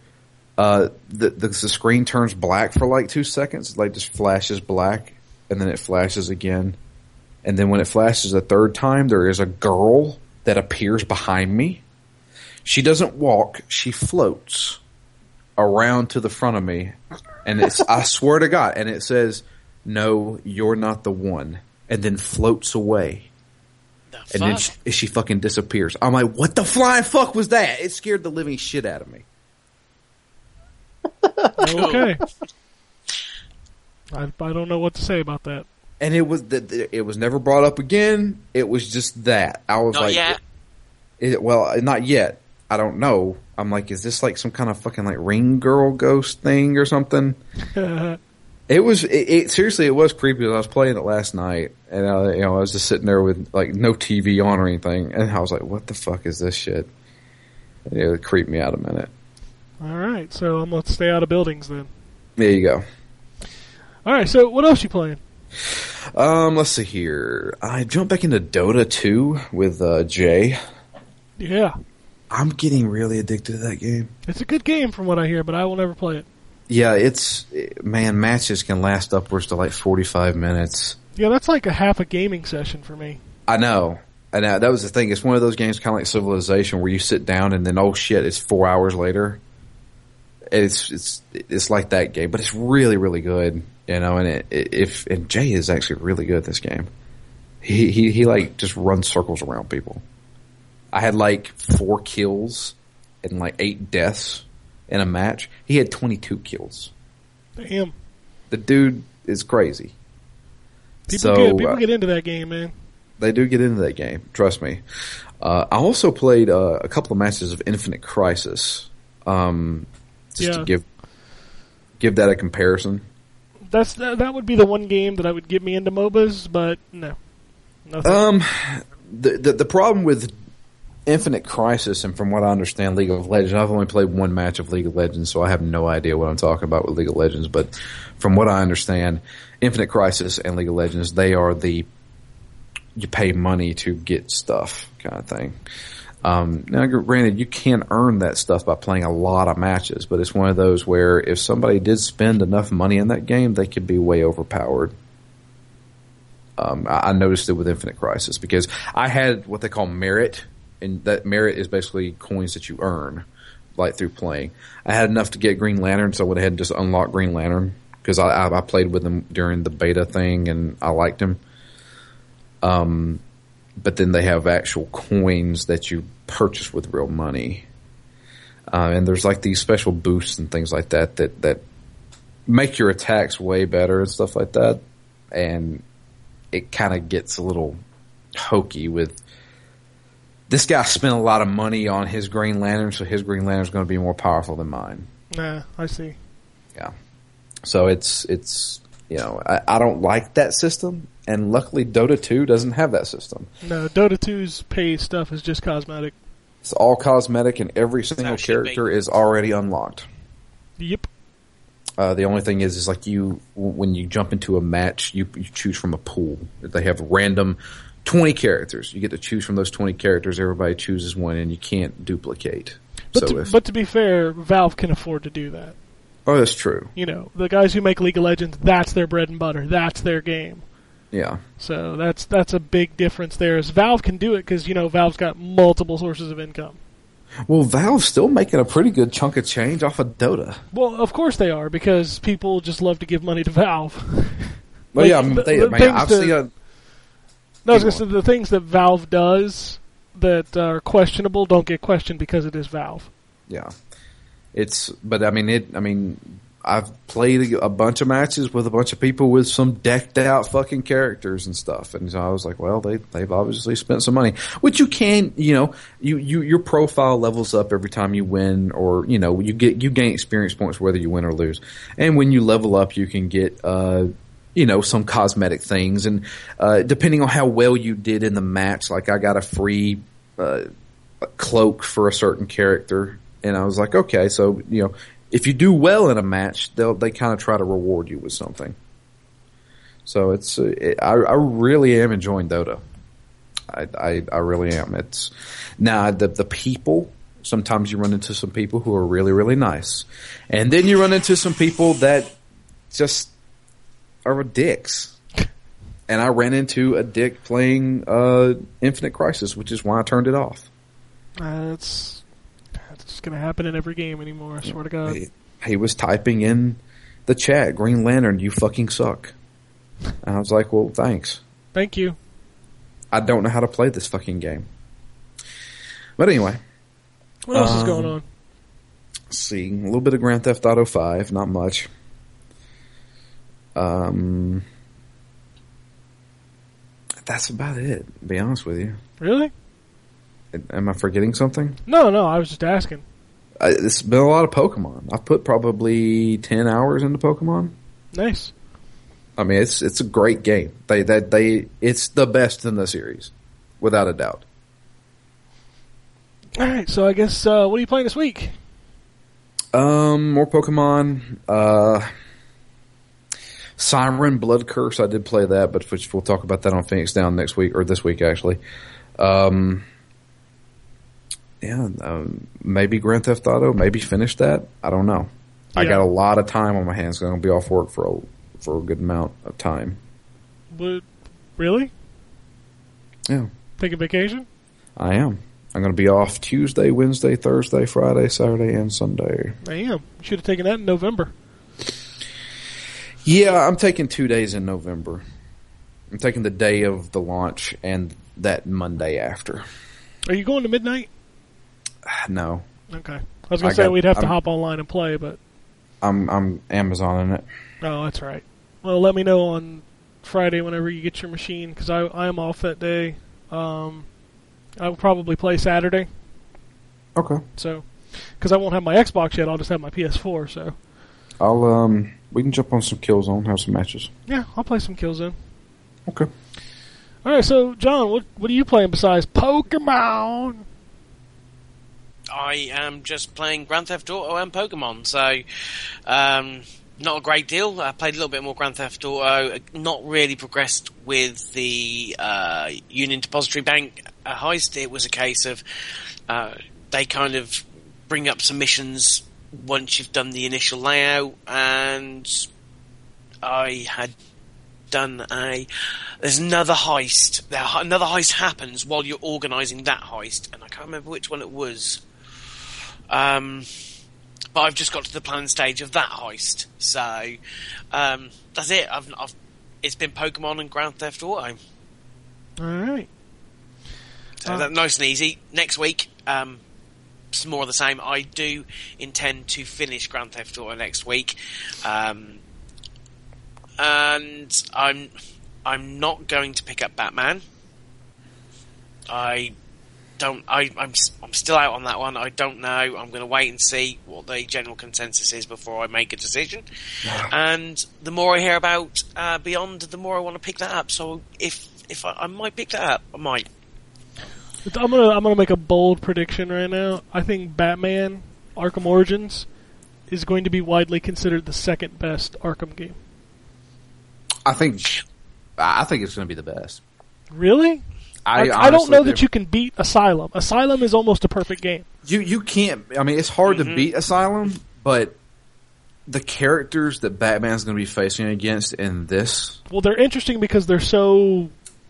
uh, the, the the screen turns black for like two seconds, like just flashes black, and then it flashes again, and then when it flashes a third time, there is a girl that appears behind me. She doesn't walk; she floats around to the front of me, and it's I swear to God, and it says, "No, you're not the one," and then floats away, The and then she, she fucking disappears. I'm like, "What the flying fuck was that?" It scared the living shit out of me. Okay. I, I don't know what to say about that. And it was that it was never brought up again. It was just that I was Not like, yet. It, well, not yet. I don't know. I'm like, is this like some kind of fucking like ring girl ghost thing or something? It was it, it seriously. It was creepy. I was playing it last night, and uh, you know, I was just sitting there with like no TV on or anything, and I was like, "What the fuck is this shit?" And it creeped me out a minute. All right. So I'm going to stay out of buildings then. There you go. All right. So what else you playing? Um, let's see here. I jumped back into Dota 2 with uh, Jay. Yeah. I'm getting really addicted to that game. It's a good game from what I hear, but I will never play it. Yeah, it's man, matches can last upwards to like 45 minutes. Yeah, that's like a half a gaming session for me. I know. And that that was the thing. It's one of those games kind of like Civilization where you sit down and then oh shit, it's 4 hours later. It's it's it's like that game, but it's really really good, you know, and it, it, if and Jay is actually really good at this game. He he he like just runs circles around people. I had like 4 kills and like 8 deaths in a match. He had 22 kills. Damn. The dude is crazy. People So, get people uh, get into that game, man. They do get into that game. Trust me. Uh, I also played uh, a couple of matches of Infinite Crisis, um, just Yeah. to give give that a comparison. That's that, that would be the one game that I would get me into MOBAs, but no. Nothing. Um, the, the the problem with Infinite Crisis, and from what I understand, League of Legends, I've only played one match of League of Legends, so I have no idea what I'm talking about with League of Legends. But from what I understand, Infinite Crisis and League of Legends, they are the you pay money to get stuff kind of thing. Um, now, granted, you can earn that stuff by playing a lot of matches, but it's one of those where if somebody did spend enough money in that game, they could be way overpowered. Um, I, I noticed it with Infinite Crisis because I had what they call merit, and that merit is basically coins that you earn, like through playing. I had enough to get Green Lantern, so I went ahead and just unlocked Green Lantern because I, I, I played with him during the beta thing and I liked him. Um, but then they have actual coins that you purchase with real money. Uh, and there's like these special boosts and things like that that, that make your attacks way better and stuff like that. And it kind of gets a little hokey with this guy spent a lot of money on his Green Lantern, so his Green Lantern is going to be more powerful than mine. Yeah, I see. Yeah. So it's it's you know I, I don't like that system, and luckily Dota 2 doesn't have that system. No, Dota 2's pay stuff is just cosmetic. It's all cosmetic, and every single how be. character is already unlocked. Yep. Uh, the only thing is, is like you when you jump into a match, you, you choose from a pool. They have random twenty characters. You get to choose from those twenty characters. Everybody chooses one, and you can't duplicate. But so to, if but to be fair, Valve can afford to do that. Oh, that's true. You know, the guys who make League of Legends, that's their bread and butter. That's their game. Yeah. So that's that's a big difference there. Is Valve can do it because you know Valve's got multiple sources of income. Well, Valve's still making a pretty good chunk of change off of Dota. Well, of course they are because people just love to give money to Valve. Well, Like, yeah, I mean, they, the things I've that- seen a, No, I was gonna say the things that Valve does that are questionable don't get questioned because it is Valve. yeah. It's, but I mean, it. I mean, I've played a, a bunch of matches with a bunch of people with some decked out fucking characters and stuff, and so I was like, well, they they've obviously spent some money, which you can, you know, you you your profile levels up every time you win, or you know, you get you gain experience points whether you win or lose, and when you level up, you can get. uh you know, some cosmetic things. And, uh, depending on how well you did in the match, like I got a free, uh, cloak for a certain character. And I was like, okay, so, you know, if you do well in a match, they'll, they kind of try to reward you with something. So it's, uh, it, I, I really am enjoying Dota. I, I, I really am. It's now the, the people, sometimes you run into some people who are really, really nice. And then you run into some people that just are dicks. And I ran into a dick playing uh, Infinite Crisis, which is why I turned it off. Uh, it's it's just gonna happen in every game anymore. I swear to God. He, he was typing in the chat, Green Lantern, you fucking suck. And I was like, well, thanks. Thank you. I don't know how to play this fucking game. But anyway, What else is Um, going on? see. A little bit of Grand Theft Auto 5, not much. Um, that's about it, to be honest with you. Really? Am I forgetting something? No, no. I was just asking. I, it's been a lot of Pokemon. I've put probably 10 hours into Pokemon. Nice. I mean, it's it's a great game. They that they it's the best in the series, without a doubt. All right. So I guess uh, what are you playing this week? Um, more Pokemon. Uh, Siren Blood Curse. I did play that, but which we'll talk about that on Phoenix Down next week or this week actually. Um, yeah, um, maybe Grand Theft Auto. Maybe finish that. I don't know. I got a lot of time on my hands. I'm gonna be off work for a for a good amount of time. What, really? Yeah, Taking a vacation? I am. I'm gonna be off Tuesday, Wednesday, Thursday, Friday, Saturday, and Sunday. I am. You should have taken that in November. Yeah, I'm taking two days in November. I'm taking the day of the launch and that Monday after. Are you going to midnight? No, Okay. I was gonna I say got- we'd have to I'm- hop online and play, but I'm I'm Amazoning it. oh, that's right. Well, let me know on Friday whenever you get your machine because I I am off that day. Um, I'll probably play Saturday, Okay. so because I won't have my Xbox yet, I'll just have my PS4. So I'll um we can jump on some Killzone, have some matches. yeah, I'll play some Killzone. Okay. All right, so John, what what are you playing besides Pokemon? I am just playing Grand Theft Auto and Pokemon, so um, not a great deal. I played a little bit more Grand Theft Auto. Not really progressed with the uh, Union Depository Bank uh, heist. It was a case of uh, they kind of bring up some missions once you've done the initial layout, and I had done a. There's another heist. There, another heist happens while you're organising that heist, and I can't remember which one it was. Um, but I've just got to the planning stage of that heist, so um, that's it. I've, I've it's been Pokemon and Grand Theft Auto, All right. so Uh, that nice and easy. Next week, um, more of the same. I do intend to finish Grand Theft Auto next week, um, and I'm I'm not going to pick up Batman. I don't. I, I'm I'm still out on that one. I don't know. I'm going to wait and see what the general consensus is before I make a decision. and the more I hear about uh, Beyond, the more I want to pick that up. So if if I, I might pick that up, I might. I'm gonna I'm gonna make a bold prediction right now. I think Batman Arkham Origins is going to be widely considered the second best Arkham game. I think I think it's going to be the best. Really? I, Like, I don't honestly know that you can beat Asylum. Asylum is almost a perfect game. you you can't. I mean, it's hard Mm-hmm. to beat Asylum, but the characters that Batman's going to be facing against in this Well, they're interesting because they're so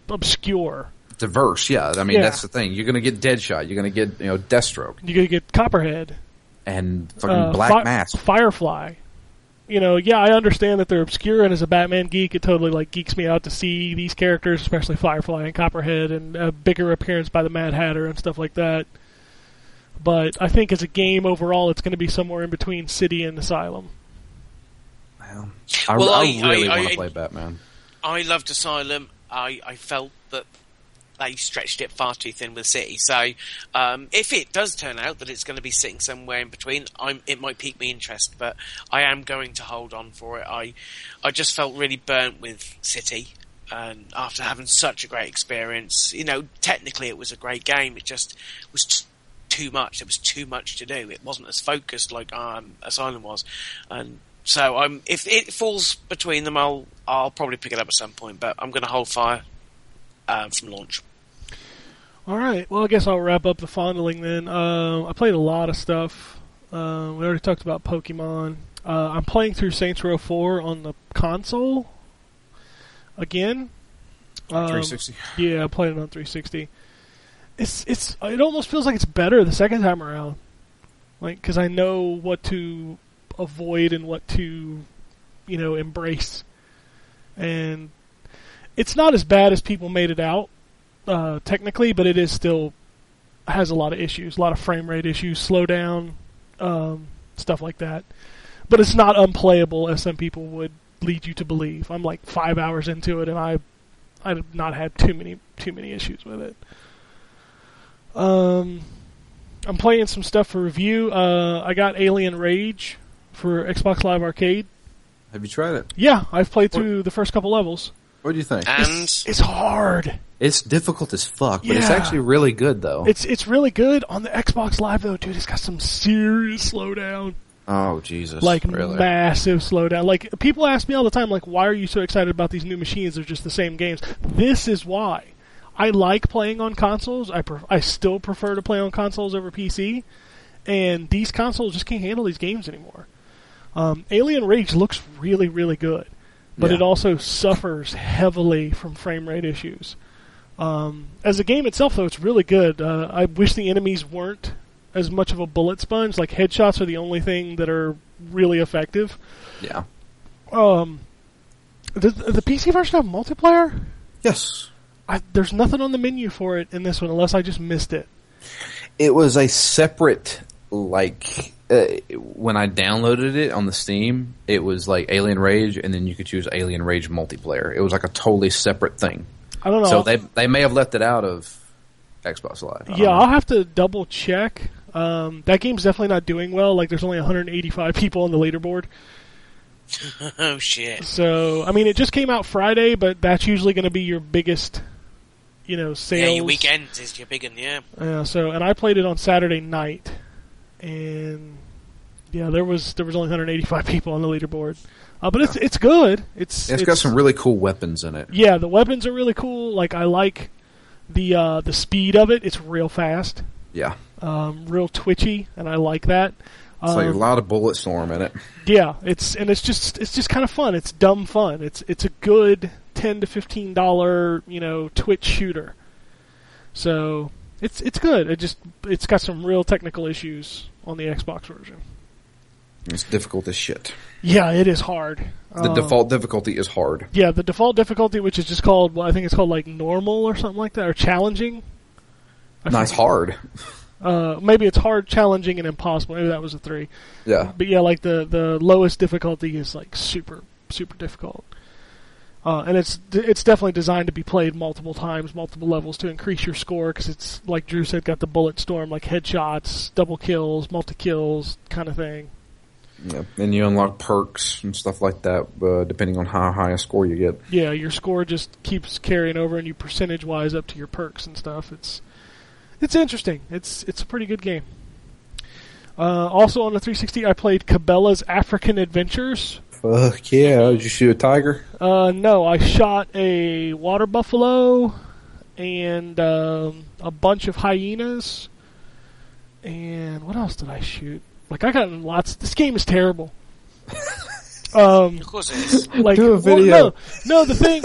obscure. Diverse. Yeah, I mean Yeah. that's the thing. You're going to get Deadshot. You're going to get you know Deathstroke You're going to get Copperhead, and fucking uh, Black Fi- Mask. Firefly. You know, yeah, I understand that they're obscure, and as a Batman geek, it totally like geeks me out to see these characters, especially Firefly and Copperhead, and a bigger appearance by the Mad Hatter and stuff like that. But I think as a game overall, it's going to be somewhere in between City and Asylum. Well, I, Well, I I- really want to play Batman. I loved Asylum. I, I felt that they stretched it far too thin with City. So um, if it does turn out that it's going to be sitting somewhere in between, I'm, it might pique my interest. But I am going to hold on for it. I I just felt really burnt with City. And after having such a great experience, you know, technically it was a great game. It just was too much. There was too much to do. It wasn't as focused like um, Asylum was, and so I'm if it falls between them, I'll I'll probably pick it up at some point. But I'm going to hold fire um, from launch. All right. Well, I guess I'll wrap up the fondling then. Uh, I played a lot of stuff. Uh, we already talked about Pokemon. Uh, I'm playing through Saints Row 4 on the console again. Um, 360. Yeah, I played it on 360. It's it's it almost feels like it's better the second time around, like because I know what to avoid and what to, you know, embrace, and it's not as bad as people made it out uh, technically, but it is still has a lot of issues, a lot of frame rate issues, slowdown, um, stuff like that. But it's not unplayable as some people would lead you to believe. I'm like five hours into it, and I I've not had too many too many issues with it. Um, I'm playing some stuff for review. Uh, I got Alien Rage for Xbox Live Arcade. Have you tried it? Yeah, I've played through the first couple levels. What do you think? And It's hard. It's difficult as fuck, but it's actually really good though. It's it's really good on the Xbox Live though, dude. It's got some serious slowdown, oh Jesus! like really? massive slowdown. Like people ask me all the time, like, why are you so excited about these new machines? They're just the same games. This is why. I like playing on consoles. I pref- I still prefer to play on consoles over PC, and these consoles just can't handle these games anymore. Um, Alien Rage looks really really good, but Yeah. it also suffers heavily from frame rate issues. Um, as a game itself, though, it's really good. Uh, I wish the enemies weren't as much of a bullet sponge. Like headshots are the only thing that are really effective. Yeah. Um, does the PC version have multiplayer? Yes. I, there's nothing on the menu for it in this one, unless I just missed it. It was a separate like uh, when I downloaded it on the Steam, it was like Alien Rage, and then you could choose Alien Rage multiplayer. It was like a totally separate thing. I don't know. So they they may have left it out of Xbox Live. I yeah, know. I'll have to double check. Um, that game's definitely not doing well. Like, there's only 185 people on the leaderboard. oh shit! So, I mean, it just came out Friday, but that's usually going to be your biggest, you know, sales. Yeah, your weekend is your big one. Yeah, Yeah, so and I played it on Saturday night, and yeah, there was there was only 185 people on the leaderboard, uh, but it's it's good. It's it's got some really cool weapons in it. yeah, the weapons are really cool. Like I like the uh, the speed of it. It's real fast, Yeah, um, real twitchy, and I like that. it's like a Um, lot of Bulletstorm in it. yeah, it's and it's just it's just kind of fun. It's dumb fun. It's it's a good ten to fifteen dollar you know Twitch shooter. So it's it's good. It just it's got some real technical issues on the Xbox version. It's difficult as shit. Yeah, it is hard. The Um, default difficulty is hard. Yeah, the default difficulty, which is just called well, I think it's called like normal or something like that, or challenging. I Nice forget. hard. Uh, maybe it's hard, challenging, and impossible. Maybe that was a three. Yeah. But yeah, like the the lowest difficulty is like super super difficult, uh, and it's it's definitely designed to be played multiple times, multiple levels to increase your score because it's like Drew said, got the Bulletstorm, like headshots, double kills, multi kills, kind of thing. Yeah. And you unlock perks and stuff like that, uh, depending on how high a score you get. Yeah, your score just keeps carrying over, and you percentage wise up to your perks and stuff. It's it's interesting. It's it's a pretty good game. Uh, also on the 360, I played Cabela's African Adventures. Fuck yeah! Did you shoot a tiger? Uh, no, I shot a water buffalo and um, a bunch of hyenas. And what else did I shoot? Like I got lots. This game is terrible. Um, Of course it is. like Do a well, video. no, no. The thing.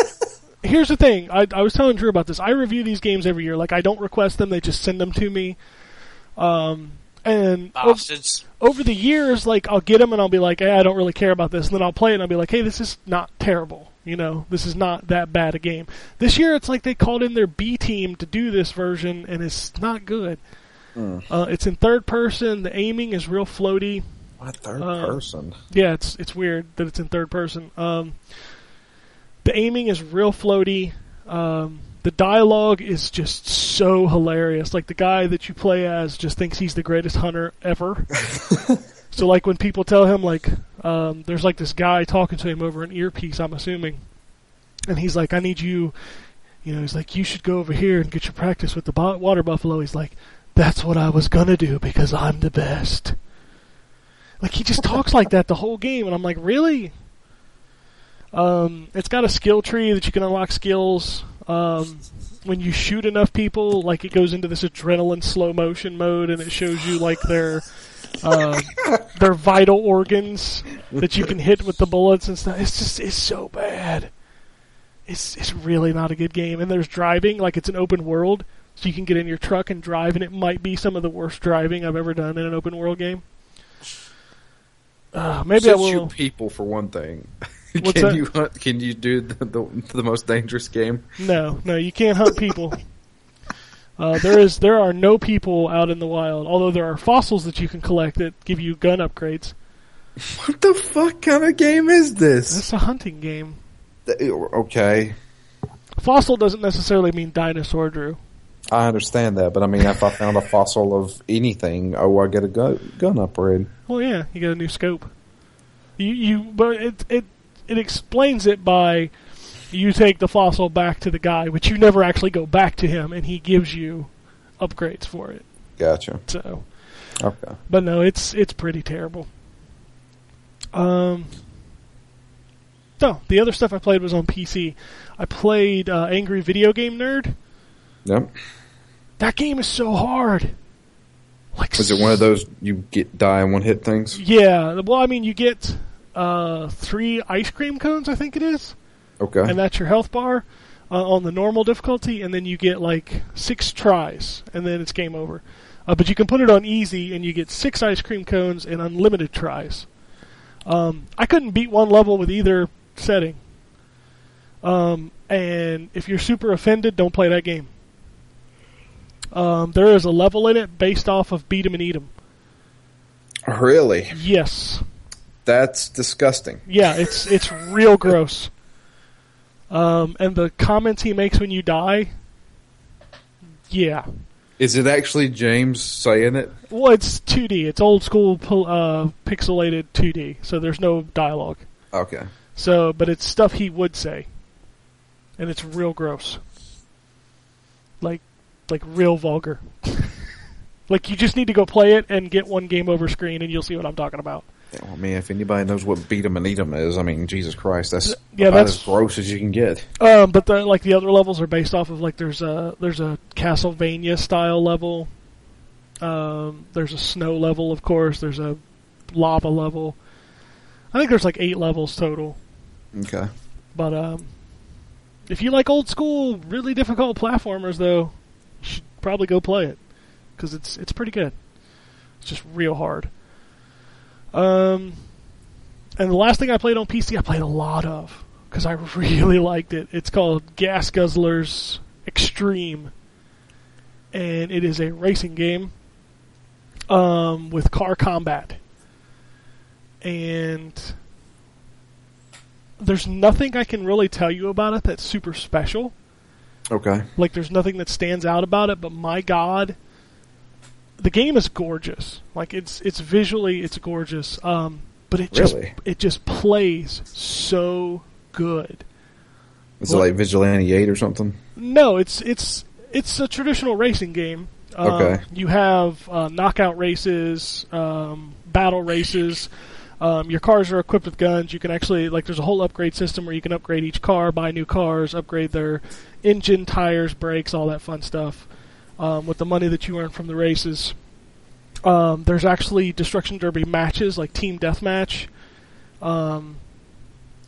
Here's the thing. I, I was telling Drew about this. I review these games every year. Like I don't request them; they just send them to me. Um, and o- Bastards. over the years, like I'll get them and I'll be like, hey, I don't really care about this, and then I'll play it and I'll be like, hey, this is not terrible. You know, this is not that bad a game. This year, it's like they called in their B team to do this version, and it's not good. Uh, it's in third person. The aiming is real floaty. What third Uh, person? Yeah, it's it's weird that it's in third person. Um, the aiming is real floaty. Um, the dialogue is just so hilarious. Like the guy that you play as just thinks he's the greatest hunter ever. so like when people tell him like um, there's like this guy talking to him over an earpiece, I'm assuming, and he's like, "I need you." You know, he's like, "You should go over here and get your practice with the water buffalo." He's like, "That's what I was gonna do because I'm the best." Like he just talks like that the whole game, and I'm like, really? Um, it's got a skill tree that you can unlock skills. Um, when you shoot enough people, like it goes into this adrenaline slow motion mode, and it shows you like their uh, their vital organs that you can hit with the bullets and stuff. It's just it's so bad. It's it's really not a good game. And there's driving, like it's an open world, so you can get in your truck and drive, and it might be some of the worst driving I've ever done in an open world game. Uh, maybe I will. you people for one thing. Can that? you hunt, can you do the, the the most dangerous game? No, no, you can't hunt people. Uh, there is there are no people out in the wild. Although there are fossils that you can collect that give you gun upgrades. What the fuck kind of game is this? It's a hunting game. Okay, Fossil doesn't necessarily mean dinosaur, Drew. I understand that, but I mean, if I found a fossil of anything, oh, I get a gun, gun upgrade. Well, yeah, you get a new scope. You you but it it it explains it by you take the fossil back to the guy, which you never actually go back to him, and he gives you upgrades for it. Gotcha. So, Okay. but no, it's it's pretty terrible. Um. No, the other stuff I played was on PC. I played uh, Angry Video Game Nerd. Yep. That game is so hard. Like, Is it one of those you get die in one hit things? Yeah. Well, I mean, you get uh, three ice cream cones, I think it is, Okay. and that's your health bar uh, on the normal difficulty, and then you get like six tries, and then it's game over. Uh, but you can put it on easy, and you get six ice cream cones and unlimited tries. Um, I couldn't beat one level with either setting. Um, and if you're super offended, don't play that game. Um, there is a level in it based off of beat 'em and eat 'em. really? Yes. That's disgusting. Yeah, it's it's real gross. Um, and the comments he makes when you die, yeah. Is it actually James saying it? Well, it's 2D. It's old school, uh, pixelated 2D. So there's no dialogue. Okay. So, but it's stuff he would say, and it's real gross. Like, like real vulgar. like you just need to go play it and get one game over screen, and you'll see what I'm talking about. Yeah, well, I mean, if anybody knows what beat 'em and eat 'em is, I mean, Jesus Christ, that's Yeah, about that's- as gross as you can get. Um, but the like the other levels are based off of like there's a there's a Castlevania style level. Um, there's a snow level, of course. There's a lava level. I think there's like eight levels total. Okay. But um, if you like old school, really difficult platformers, though, should probably go play it because it's it's pretty good. It's just real hard. Um, and the last thing I played on PC, I played a lot of because I really liked it. It's called Gas Guzzlers Extreme, and it is a racing game um, with car combat. And there's nothing I can really tell you about it that's super special. Okay. Like there's nothing that stands out about it, but my god, the game is gorgeous. Like it's it's visually it's gorgeous. Um, but it just Really? it just plays so good. Is it like Vigilante 8 or something? No, it's it's it's a traditional racing game. Um, Okay. You have uh, knockout races, um, battle races. Um, your cars are equipped with guns. You can actually like there's a whole upgrade system where you can upgrade each car, buy new cars, upgrade their engine, tires, brakes, all that fun stuff um, with the money that you earn from the races. Um, there's actually destruction derby matches like team deathmatch. Um,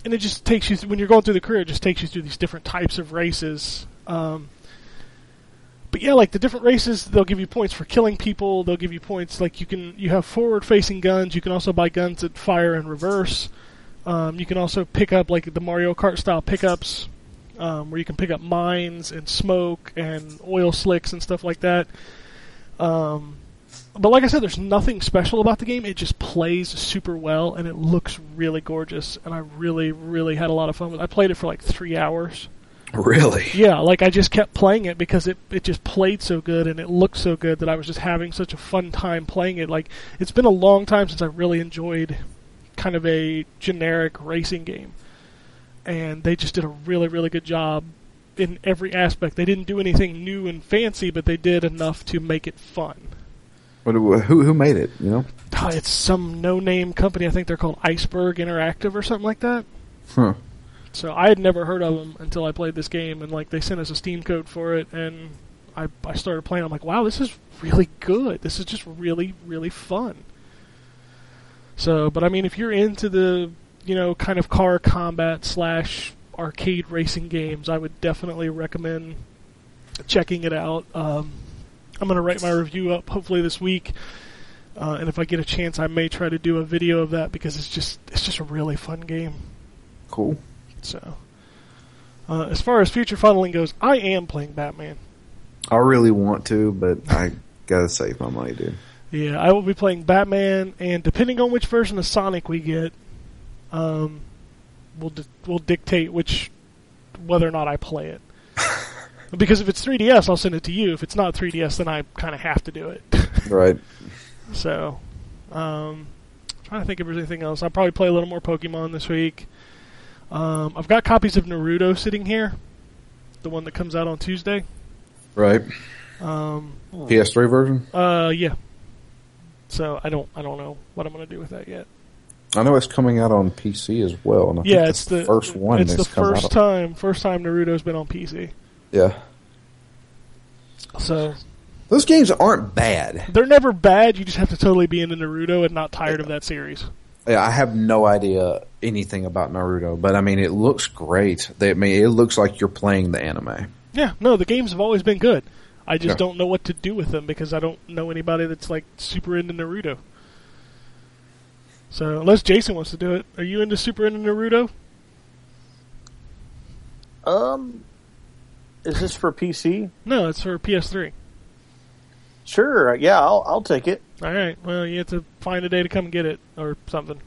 and it just takes you th- when you're going through the career. It just takes you through these different types of races. Um, but yeah, like the different races, they'll give you points for killing people. They'll give you points like you can you have forward facing guns. You can also buy guns that fire in reverse. Um, you can also pick up like the Mario Kart style pickups, um, where you can pick up mines and smoke and oil slicks and stuff like that. Um, but like I said, there's nothing special about the game. It just plays super well and it looks really gorgeous. And I really, really had a lot of fun with. it. I played it for like three hours. Really? Yeah, like I just kept playing it because it it just played so good and it looked so good that I was just having such a fun time playing it. Like it's been a long time since I really enjoyed kind of a generic racing game. And they just did a really really good job in every aspect. They didn't do anything new and fancy, but they did enough to make it fun. What, who who made it? You know? Ah, It's some no-name company. I think they're called Iceberg Interactive or something like that. Huh. So I had never heard of them until I played this game, and like they sent us a Steam code for it, and I I started playing. I'm like, wow, this is really good. This is just really really fun. So, but I mean, if you're into the you know kind of car combat slash arcade racing games, I would definitely recommend checking it out. Um, I'm gonna write my review up hopefully this week. Uh, and if I get a chance, I may try to do a video of that because it's just it's just a really fun game. Cool. So, uh, as far as future funneling goes, I am playing Batman. I really want to, but I gotta save my money, dude. Yeah, I will be playing Batman, and depending on which version of Sonic we get, um, will di- will dictate which whether or not I play it. because if it's 3DS, I'll send it to you. If it's not 3DS, then I kind of have to do it. Right. So, um, trying to think if there's anything else. I'll probably play a little more Pokemon this week. Um, I've got copies of Naruto sitting here, the one that comes out on Tuesday. Right. Um, PS3 version. uh, yeah. So I don't, I don't know what I'm gonna do with that yet. I know it's coming out on PC as well. And I yeah, think it's the first one. It's the first time, first time Naruto's been on PC. Yeah. So Those games aren't bad. they're never bad. You just have to totally be into Naruto and not tired of that series. Yeah, I have no idea anything about Naruto, but I mean, it looks great. They, I mean, it looks like you're playing the anime. Yeah, no, the games have always been good. I just Yeah. don't know what to do with them because I don't know anybody that's like super into Naruto. So unless Jason wants to do it, are you into super into Naruto? Um, is this for PC? No, it's for PS3. Sure. Yeah, I'll I'll take it. All right. Well, you have to find a day to come get it or something.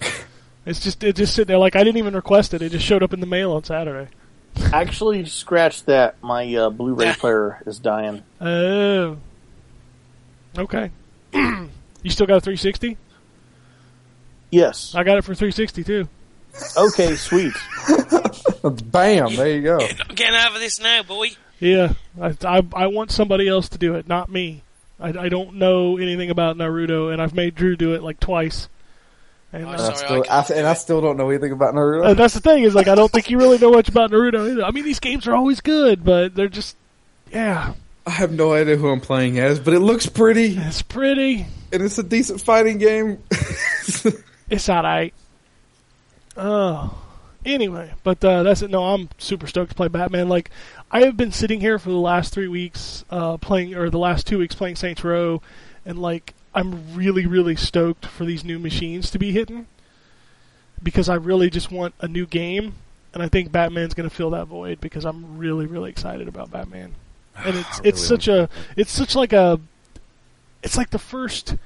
it's just it just sitting there like I didn't even request it. It just showed up in the mail on Saturday. Actually, scratch that. My uh, Blu-ray player is dying. Oh. Okay. you still got a 360? Yes. I got it for 360 too. Okay. Sweet. Bam! There you go. I'm getting out of this now, boy. Yeah, I, I, I want somebody else to do it, not me. I, I don't know anything about Naruto, and I've made Drew do it like twice. And Oh, uh, sorry. I still, I, and I still don't know anything about Naruto. and that's the thing is like I don't think you really know much about Naruto either. I mean, these games are always good, but they're just yeah, I have no idea who I'm playing as, but it looks pretty, it's pretty. and it's a decent fighting game. It's alright. Oh, anyway, but uh, that's it. No, I'm super stoked to play Batman. Like, I have been sitting here for the last three weeks uh, playing, or the last two weeks playing Saints Row, and like, I'm really, really stoked for these new machines to be hitting because I really just want a new game, and I think Batman's going to fill that void because I'm really, really excited about Batman. And it's it's really such a it's such like a it's like the first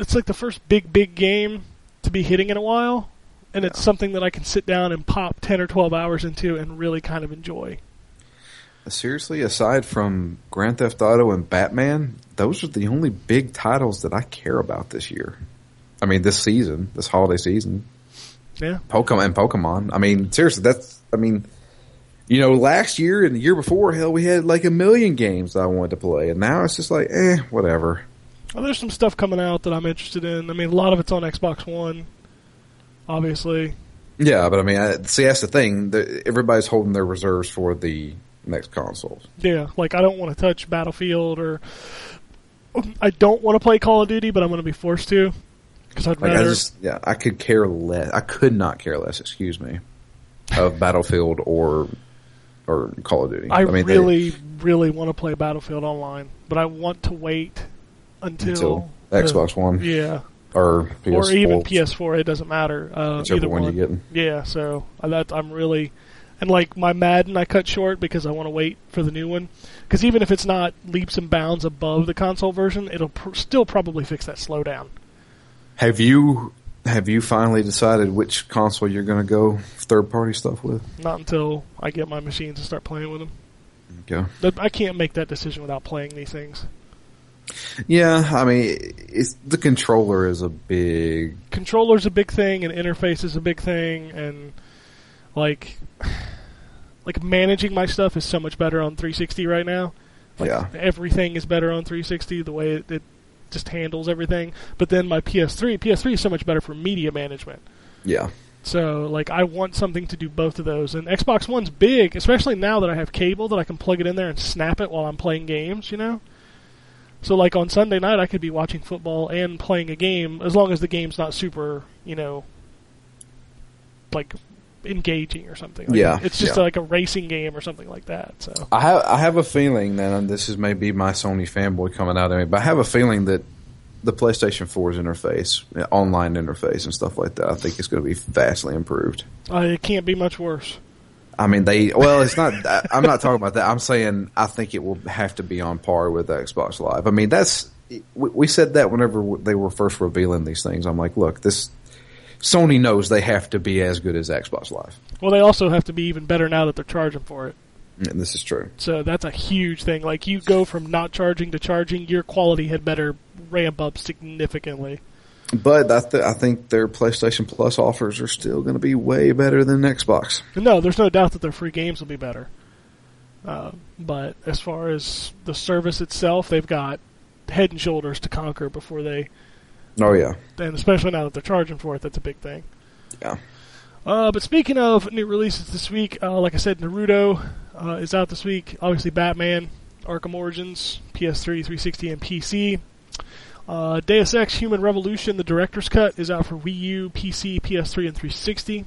it's like the first big big game to be hitting in a while and it's something that I can sit down and pop 10 or 12 hours into and really kind of enjoy. Seriously, aside from Grand Theft Auto and Batman, those are the only big titles that I care about this year. I mean, this season, this holiday season. Yeah. Pokemon and Pokemon. I mean, seriously, that's. I mean, you know, last year and the year before, hell, we had like a million games that I wanted to play, and now it's just like, eh, whatever. Well, there's some stuff coming out that I'm interested in. I mean, a lot of it's on Xbox One, obviously. Yeah, but I mean, I, see, that's the thing. The, everybody's holding their reserves for the next consoles. Yeah, like I don't want to touch Battlefield or I don't want to play Call of Duty, but I'm going to be forced to Because I'd Like I just, yeah, I could care less. I could not care less. Excuse me, of Battlefield or or Call of Duty. I, mean, they- really, really want to play Battlefield Online, but I want to wait until, until the- Xbox One Yeah, or PS4, or even PS4. It doesn't matter. Uh, either one one. you get. Yeah, so that I'm really, and like my Madden, I cut short because I want to wait for the new one. Because even if it's not leaps and bounds above the console version, it'll pr- still probably fix that slowdown. Have you have you finally decided which console you're going to go third party stuff with? Not until I get my machines and start playing with them. Okay. I can't make that decision without playing these things. Yeah, I mean, it's, the controller is a big. controller's a big thing and interface is a big thing and like like managing my stuff is so much better on 360 right now like Yeah. everything is better on 360 the way it, it just handles everything but then my ps3 ps3 is so much better for media management Yeah. so like i want something to do both of those and xbox one's big especially now that i have cable that i can plug it in there and snap it while i'm playing games you know so like on Sunday night, I could be watching football and playing a game as long as the game's not super, you know, like engaging or something. Like, Yeah, it's just yeah. like a racing game or something like that. So I have I have a feeling that and this is maybe my Sony fanboy coming out of me, but I have a feeling that the PlayStation 4's interface, online interface, and stuff like that, I think is going to be vastly improved. uh, it can't be much worse. I mean, they well, it's not. I'm not talking about that. I'm saying I think it will have to be on par with Xbox Live. I mean, that's we, we said that whenever they were first revealing these things. I'm like, look, this Sony knows they have to be as good as Xbox Live, Well, they also have to be even better now that they're charging for it. and this is true. So that's a huge thing. Like you go from not charging to charging, your quality had better ramp up significantly. But I, th- I think their PlayStation Plus offers are still going to be way better than Xbox. No, there's no doubt that their free games will be better. Uh, but as far as the service itself, they've got head and shoulders to conquer before they, Oh yeah, and especially now that they're charging for it, that's a big thing. yeah. Uh, but speaking of new releases this week, uh, like I said, Naruto uh, is out this week. Obviously, Batman, Arkham Origins, PS3, 360, and PC. Uh, Deus Ex: Human Revolution, the director's cut, is out for Wii U, PC, PS3, and 360.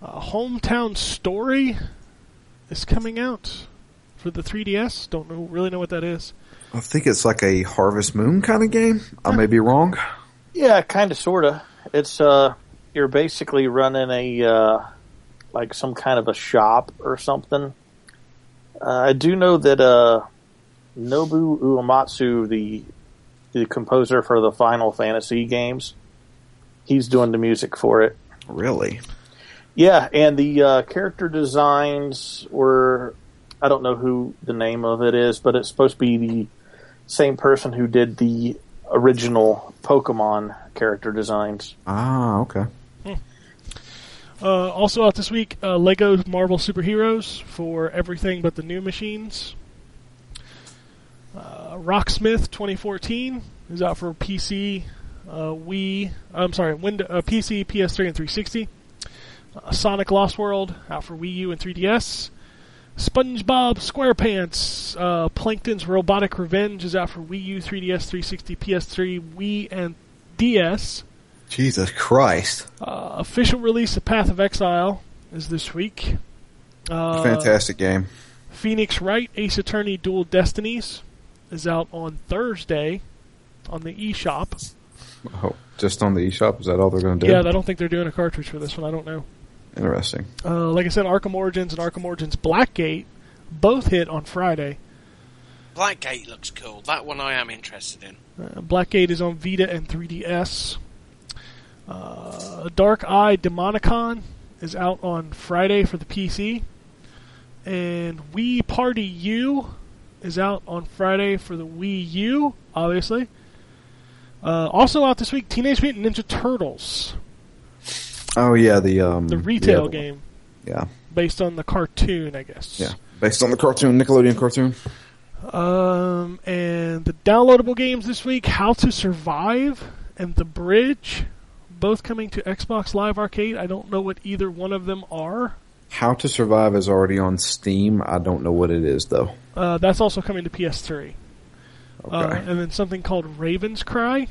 Uh, Hometown Story is coming out for the 3DS. Don't know really know what that is. I think it's like a Harvest Moon kind of game. I may be wrong. Yeah, kind of, sort of. It's uh, you're basically running a uh, like some kind of a shop or something. Uh, I do know that uh, Nobu Uematsu, the the composer for the Final Fantasy games, he's doing the music for it. Really? Yeah, and the uh, character designs were I don't know who the name of it is, but it's supposed to be the same person who did the original Pokemon character designs. Ah, okay. Uh, also out this week, uh, Lego Marvel Superheroes for everything but the new machines. Uh, Rocksmith 2014 is out for PC, uh, Wii. I'm sorry, Wind- uh, PC, PS3, and 360. Uh, Sonic Lost World out for Wii U and 3DS. SpongeBob SquarePants, uh, Plankton's Robotic Revenge is out for Wii U, 3DS, 360, PS3, Wii, and DS. Jesus Christ. Uh, official release of Path of Exile is this week. Uh, Fantastic game. Phoenix Wright Ace Attorney Dual Destinies is out on Thursday on the eShop. Oh, just on the eShop? Is that all they're going to do? Yeah, I don't think they're doing a cartridge for this one. I don't know. Interesting. Uh, like I said, Arkham Origins and Arkham Origins Blackgate both hit on Friday. Blackgate looks cool. That one I am interested in. Uh, Blackgate is on Vita and 3DS. Uh, Dark Eye Demonicon is out on Friday for the PC. And Wii Party U is out on Friday for the Wii U, obviously. Uh, also out this week, Teenage Mutant Ninja Turtles, Oh, yeah, the um, the retail one. game Yeah. based on the cartoon, I guess. Yeah. Based on the cartoon, Nickelodeon cartoon. Um, and the downloadable games this week: How to Survive and The Bridge, both coming to Xbox Live Arcade. I don't know what either one of them are. How to Survive is already on Steam. I don't know what it is, though. Uh, that's also coming to PS3. Okay. Uh, and then something called Raven's Cry.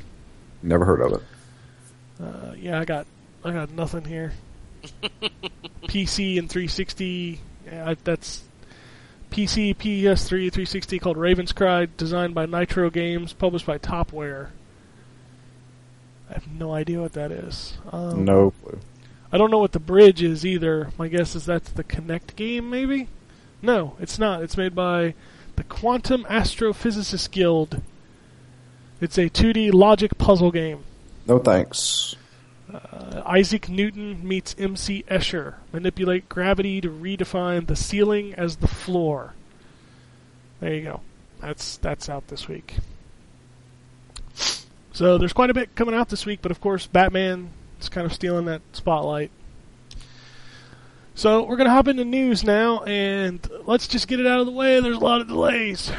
Never heard of it. Uh, yeah, I got I got nothing here. PC and 360. Yeah, I- that's PC, PS3, 360 called Raven's Cry, designed by Nitro Games, published by Topware. I have no idea what that is. Um, No clue. I don't know what the bridge is either. My guess is that's the Kinect game, maybe? No, it's not. It's made by the Quantum Astrophysicist Guild. It's a 2D logic puzzle game. No thanks. Uh, Isaac Newton meets MC Escher. Manipulate gravity to redefine the ceiling as the floor. There you go. That's that's out this week. So there's quite a bit coming out this week, but of course Batman is kind of stealing that spotlight. So we're gonna hop into news now, and let's just get it out of the way. There's a lot of delays.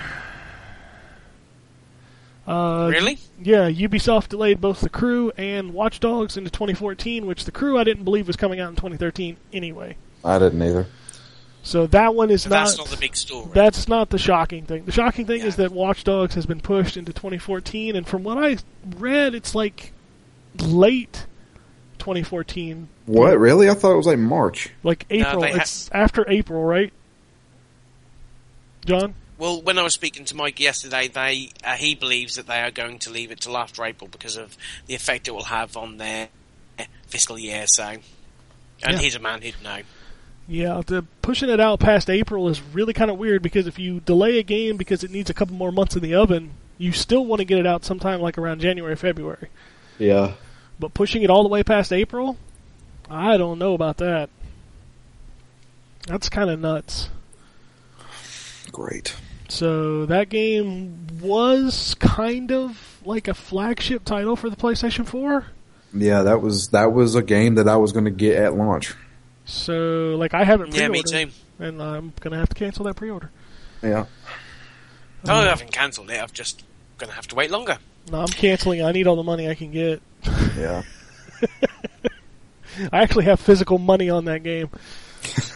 Uh, Really? yeah, Ubisoft delayed both The Crew and Watch Dogs into 2014, which The Crew I didn't believe was coming out in 2013 anyway. I didn't either. So that one is So not. that's not the big story. That's not the shocking thing. The shocking thing is that Watch Dogs has been pushed into 2014, and from what I read, it's like late 2014, What? Really? I thought it was like March. like April. they ha- it's after April, right? John? Well, when I was speaking to Mike yesterday, they uh, he believes that they are going to leave it till after April because of the effect it will have on their fiscal year. So, and Yeah. he's a man who'd know. Yeah, the pushing it out past April is really kind of weird because if you delay a game because it needs a couple more months in the oven, you still want to get it out sometime like around January, February. Yeah. But pushing it all the way past April, I don't know about that. That's kind of nuts. Great. So that game was kind of like a flagship title for the PlayStation 4. Yeah, that was that was a game that I was going to get at launch. So like I haven't Yeah, pre-ordered, me too. and I'm gonna have to cancel that pre-order. Yeah. Oh, I haven't cancelled it. I've just going to have to wait longer. No, I'm canceling. I need all the money I can get. Yeah. I actually have physical money on that game,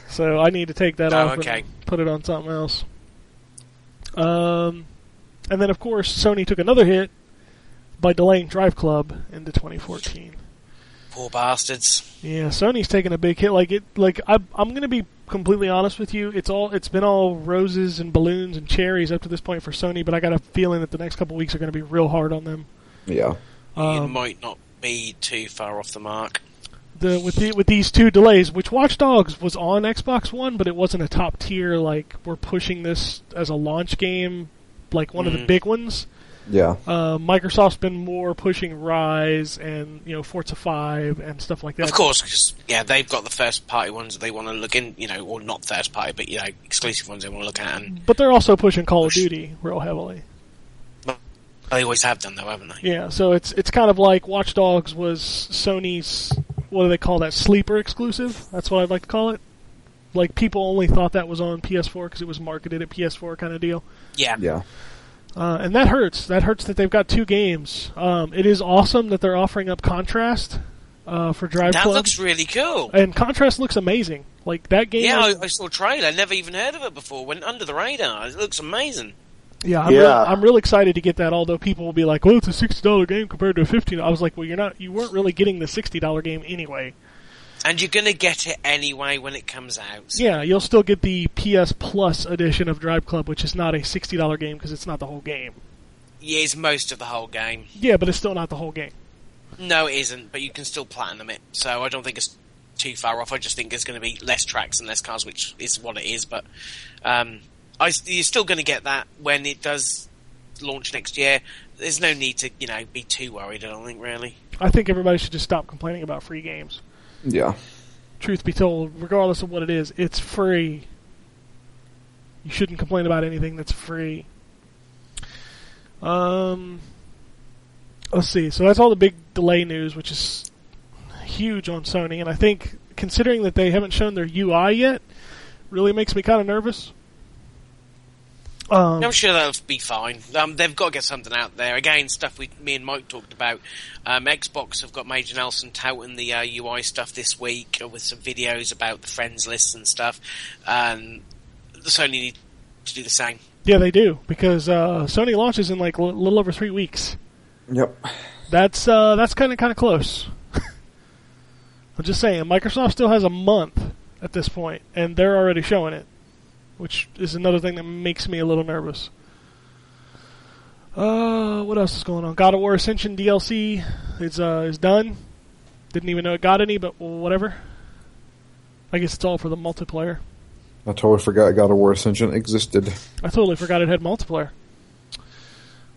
so I need to take that Oh, off okay. and put it on something else. Um, and then of course Sony took another hit by delaying Driveclub into 2014. Poor bastards. Yeah, Sony's taking a big hit. Like it, like I, I'm going to be completely honest with you. It's all, it's been all roses and balloons and cherries up to this point for Sony, but I got a feeling that the next couple weeks are going to be real hard on them. Yeah. You Um, might not be too far off the mark. the with the with these two delays, which Watch Dogs was on Xbox One, but it wasn't a top tier. Like we're pushing this as a launch game, like one of the Mhm. big ones. Yeah. Uh, Microsoft's been more pushing Ryse and you know Forza Five and stuff like that. Of course, because yeah, they've got the first party ones that they want to look in, you know, or not first party, but you know, exclusive ones they want to look at, and but they're also pushing Call of Duty real heavily. They always have done, though, haven't they? Yeah, so it's it's kind of like Watch Dogs was Sony's what do they call that sleeper exclusive? That's what I'd like to call it. Like people only thought that was on PS4 because it was marketed at PS4 kind of deal. Yeah, Yeah. Uh, and that hurts. That hurts that they've got two games. Um, it is awesome that they're offering up Contrast uh, for Drive that Club, looks really cool. and Contrast looks amazing. Like that game. Yeah, I- I, I saw a trailer. Never even heard of it before. Went under the radar. It looks amazing. Yeah, I'm, Yeah. Real, I'm real excited to get that. Although people will be like, "Well, it's a sixty dollar game compared to a 15 I was like, "Well, you're not. You weren't really getting the sixty dollar game anyway." And you're gonna get it anyway when it comes out. Yeah, you'll still get the PS Plus edition of Driveclub, which is not a sixty dollar game because it's not the whole game. Yeah, it's most of the whole game. Yeah, but it's still not the whole game. No, it isn't, but you can still platinum it. So I don't think it's too far off. I just think there's going to be less tracks and less cars, which is what it is. But um, I, you're still going to get that when it does launch next year. There's no need to, you know, be too worried. I don't think really. I think everybody should just stop complaining about free games. Yeah. truth be told, regardless of what it is, it's free. You shouldn't complain about anything that's free. Um, let's see. So that's all the big delay news, which is huge on Sony, and I think considering that they haven't shown their UI yet, really makes me kind of nervous. Um, I'm sure that'll be fine. Um, they've got to get something out there. Again, stuff we, me and Mike talked about. Um, Xbox have got Major Nelson touting the uh, UI stuff this week uh, with some videos about the friends lists and stuff. And the Sony need to do the same. yeah, they do because uh, Sony launches in like a little over three weeks. Yep. That's uh, that's kind of kind of close. I'm just saying, Microsoft still has a month at this point, and they're already showing it, which is another thing that makes me a little nervous. Uh, what else is going on? God of War Ascension DLC is uh is done. Didn't even know it got any, but whatever. I guess it's all for the multiplayer. I totally forgot God of War Ascension existed. I totally forgot it had multiplayer.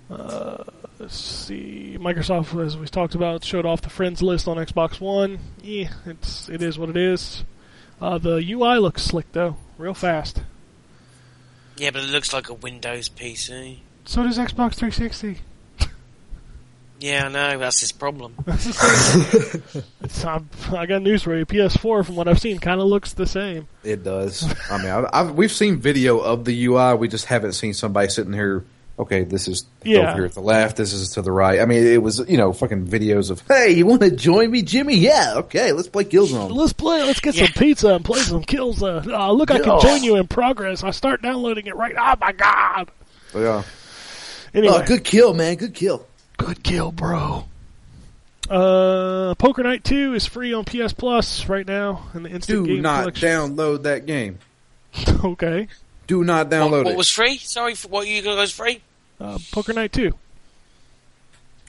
Uh, let's see. Microsoft, as we talked about, showed off the friends list on Xbox One. Yeah, it's it is what it is. Uh, the UI looks slick though, real fast. Yeah, but it looks like a Windows PC. So does Xbox 360. Yeah, I know. That's his problem. That's the same. it's, I'm, I got news for you. PS4, from what I've seen, kind of looks the same. It does. I mean, I, I've, we've seen video of the UI. We just haven't seen somebody sitting here. Okay, this is Yeah. over here at the left. This is to the right. I mean, it was you know fucking videos of hey, you want to join me, Jimmy? Yeah, okay, let's play Killzone. Let's play. Let's get Yeah. some pizza and play some kills. Uh, uh, look, I can Yeah. join you in progress. I start downloading it right. Now, oh my god! So, yeah, Anyway, oh, good kill, man. Good kill. Good kill, bro. Uh, Poker Night 2 is free on PS Plus right now in the instant Do game not collection. download that game. okay. Do not What, download what it. was free? Sorry, for what you guys free? Uh, Poker Night 2.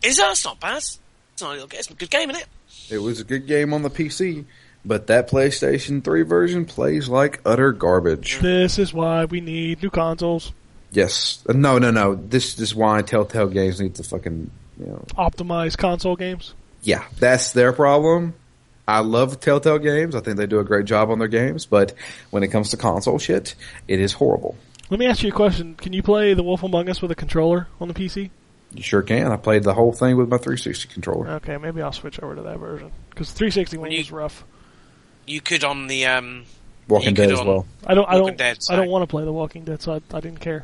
Is that? It's not bad. It's not. It's a good game, isn't it? It was a good game on the PC, but that PlayStation 3 version plays like utter garbage. This is why we need new consoles. Yes. Uh, No, no, no. This is why Telltale Games need to fucking, you know. Optimize console games. Yeah, that's their problem. I love Telltale Games. I think they do a great job on their games, but when it comes to console shit, it is horrible. Let me ask you a question. Can you play The Wolf Among Us with a controller on the PC? You sure can. I played the whole thing with my 360 controller. Okay, maybe I'll switch over to that version. Because 360 one you- was rough. You could on the um. Walking Dead as well. I don't. I don't. Dead, I don't want to play The Walking Dead, so I, I didn't care.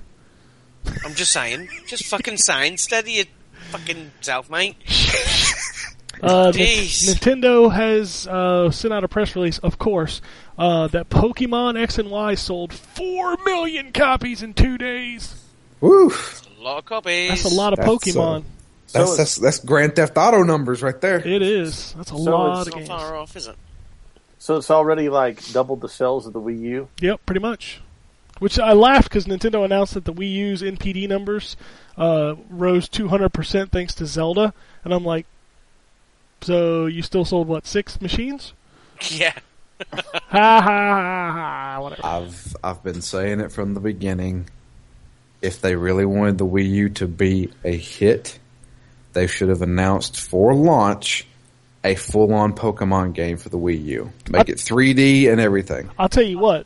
I'm just saying. Just fucking saying. Steady your fucking self, mate. Uh, Nintendo has uh, sent out a press release, of course, uh, that Pokemon X and Y sold four million copies in two days. Woo! A lot of copies. That's a lot of That's, Pokemon. So That's, it's- that's, that's Grand Theft Auto numbers right there. it is. That's a So lot It's of not games. far off, is it? So it's already like doubled the sales of the Wii U. Yep, pretty much. Which I laughed because Nintendo announced that the Wii U's NPD numbers uh, rose 200% thanks to Zelda, and I'm like, so you still sold what six machines? Yeah. ha ha ha ha! Whatever. I've I've been saying it from the beginning. If they really wanted the Wii U to be a hit, they should have announced for launch a full-on Pokemon game for the Wii U. Make it 3D and everything. I'll tell you what.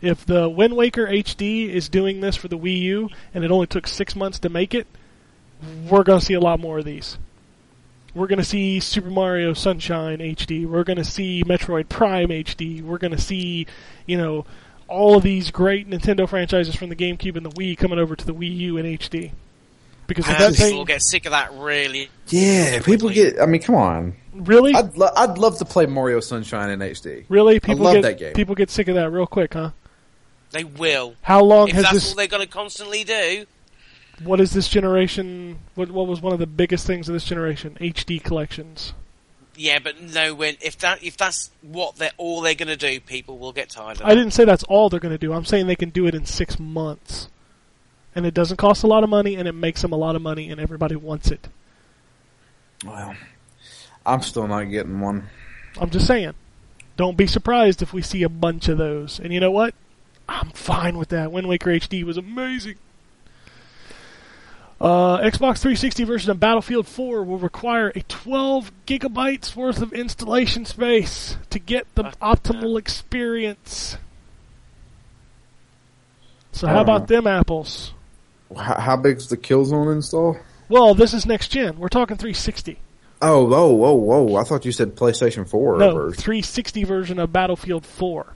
If the Wind Waker HD is doing this for the Wii U, and it only took six months to make it, we're going to see a lot more of these. We're going to see Super Mario Sunshine HD. We're going to see Metroid Prime HD. We're going to see, you know, all of these great Nintendo franchises from the GameCube and the Wii coming over to the Wii U in HD. Because if that people thing will get sick of that really. Yeah, people get. I mean, come on. really, I'd lo- I'd love to play Mario Sunshine in HD. really people love get that game. people get sick of that real quick, huh? They will. How long If has that's this? all they're going to constantly do. What is this generation? What, what was one of the biggest things of this generation? HD collections. Yeah, but no. When if that if that's what they're all they're going to do, people will get tired of. It. I didn't say that's all they're going to do. I'm saying they can do it in six months, and it doesn't cost a lot of money, and it makes them a lot of money, and everybody wants it. Well, I'm still not getting one. I'm just saying. Don't be surprised if we see a bunch of those. And you know what? I'm fine with that. Wind Waker HD was amazing. Uh, Xbox 360 version of Battlefield 4 will require a 12 gigabytes worth of installation space to get the Fuck optimal experience. So how about them apples? How, how big's the Killzone install? Well, this is next gen. We're talking 360. Oh, whoa, whoa, whoa! I thought you said PlayStation Four. No, or- 360 version of Battlefield 4.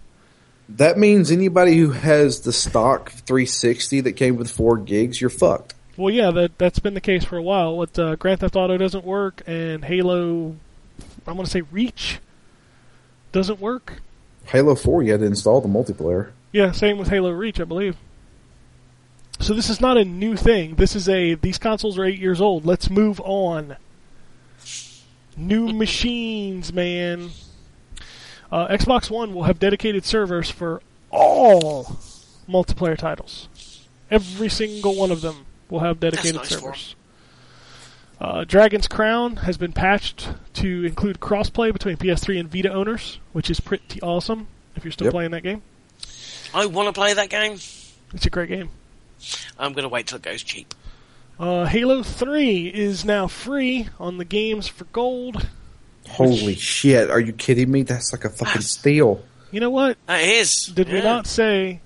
That means anybody who has the stock 360 that came with four gigs, you're fucked. Well, yeah, that that's been the case for a while. What uh, Grand Theft Auto doesn't work, and Halo, I'm to say Reach, doesn't work. Halo 4, you had to install the multiplayer. Yeah, same with Halo Reach, I believe. So this is not a new thing. This is a these consoles are eight years old. Let's move on. New machines, man. Uh, Xbox One will have dedicated servers for all multiplayer titles. Every single one of them will have dedicated nice servers. Uh, Dragon's Crown has been patched to include crossplay between PS3 and Vita owners, which is pretty awesome if you're still Yep. playing that game. I want to play that game. It's a great game. I'm going to wait till it goes cheap. Uh, Halo 3 is now free on the games for gold. Holy shit! Are you kidding me? That's like a fucking steal. You know what? That is. Did we not say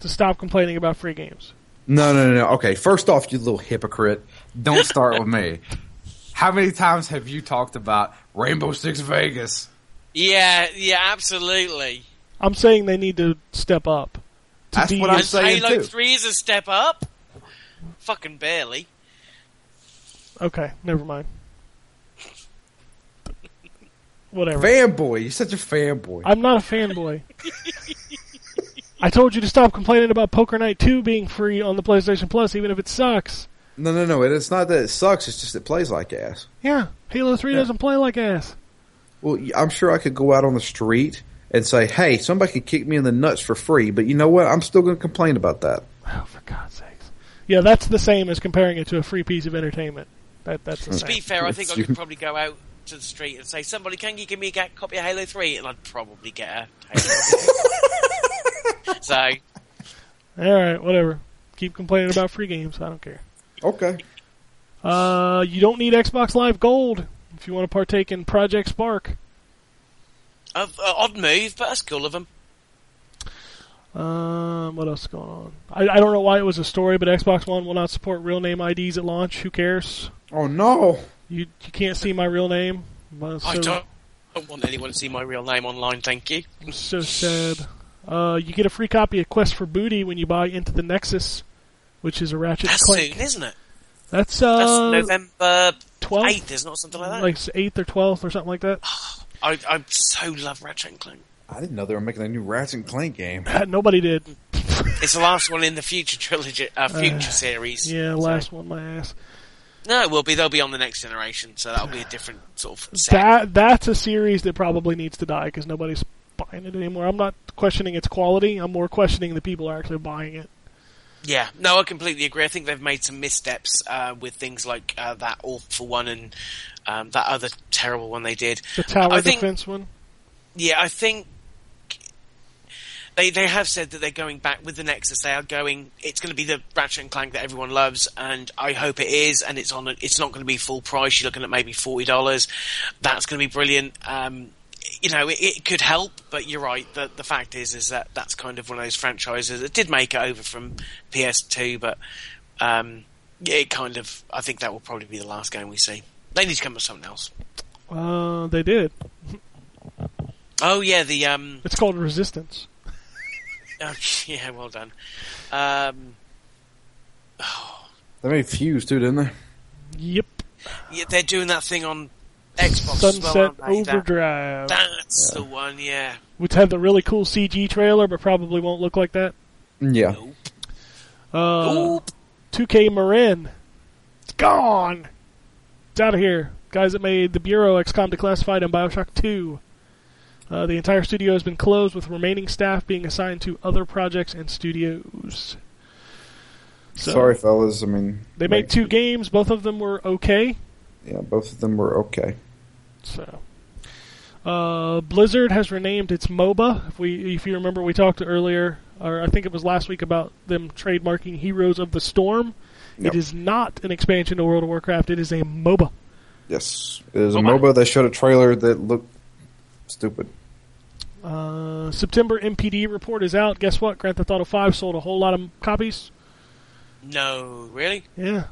to stop complaining about free games? No, no, no, no. Okay, first off, you little hypocrite. Don't start with me. How many times have you talked about Rainbow Six Vegas? Yeah, yeah, absolutely. I'm saying they need to step up. To That's what I'm And saying Halo too. 3 is a step up. Fucking barely. Okay, never mind. Whatever. Fanboy, you're such a fanboy. I'm not a fanboy. I told you to stop complaining about Poker Night 2 being free on the PlayStation Plus, even if it sucks. No, no, no. It's not that it sucks. It's just it plays like ass. Yeah, Halo 3 Yeah. doesn't play like ass. Well, I'm sure I could go out on the street and say, "Hey, somebody could kick me in the nuts for free," but you know what? I'm still going to complain about that. Oh, for God's sakes. Yeah, that's the same as comparing it to a free piece of entertainment. That That's the To same. be fair, I think I could probably go out to the street and say, "Somebody, can you give me a copy of Halo 3? And I'd probably get a Halo. so, Alright, whatever. Keep complaining about free games. I don't care. Okay. Uh, you don't need Xbox Live Gold if you want to partake in Project Spark. uh, uh, odd move, but that's cool of them. Um, what else is going on? I, I don't know why it was a story, but Xbox One will not support real name IDs at launch. Who cares? Oh no. You you can't see my real name. Uh, I don't, don't want anyone to see my real name online. Thank you. I'm so sad. Uh, you get a free copy of Quest for Booty when you buy Into the Nexus, which is a Ratchet That's Clank. soon, isn't it? That's That's uh, November 12th? eighth, isn't it? Or something like that. like eighth or twelfth or something like that. I, I so love Ratchet and Clank. I didn't know they were making a new Ratchet and Clank game. Nobody did. It's the last one in the future trilogy, uh, future series. Yeah, So- last one, my ass. No, it will be. They'll be on the next generation, so that'll be a different sort of. Set. That that's a series that probably needs to die because nobody's buying it anymore. I'm not questioning its quality. I'm more questioning the people are actually buying it. Yeah, no, I completely agree. I think they've made some missteps uh, with things like uh, that awful one and um, that other terrible one they did. The tower I think- defense one. Yeah, I think they they have said that they're going back with the Nexus. They are going. It's going to be the Ratchet and Clank that everyone loves, and I hope it is. And it's on. A, it's not going to be full price. You're looking at maybe forty dollars. That's going to be brilliant. Um, you know, it, it could help, but you're right. The the fact is, is that that's kind of one of those franchises that did make it over from PS2, but um, yeah, it kind of. I think that will probably be the last game we see. They need to come up with something else. Uh, they did. Oh yeah, the um. It's called Resistance. Oh, yeah, well done. Um, They made Fuse too, didn't they? Yep. yeah, they're doing that thing on Xbox Sunset well, aren't? That- Overdrive, that's the one, yeah. which had the really cool CG trailer, but probably won't look like that. Yeah. Uh, Oop. 2K Marin. It's gone. It's out of here. Guys that made the Bureau, XCOM Declassified, and Bioshock 2. Uh, the entire studio has been closed, with remaining staff being assigned to other projects and studios. So, Sorry, fellas. I mean, They made like, two games. Both of them were okay. Yeah, both of them were okay. So, uh, Blizzard has renamed its MOBA. If we, if you remember, we talked earlier, or I think it was last week, about them trademarking Heroes of the Storm. Yep. It is not an expansion to World of Warcraft. It is a MOBA. Yes, it is a MOBA. MOBA. They showed a trailer that looked stupid. Uh, September NPD report is out. Guess what? Grand Theft Auto 5 sold a whole lot of copies. No, really? Yeah.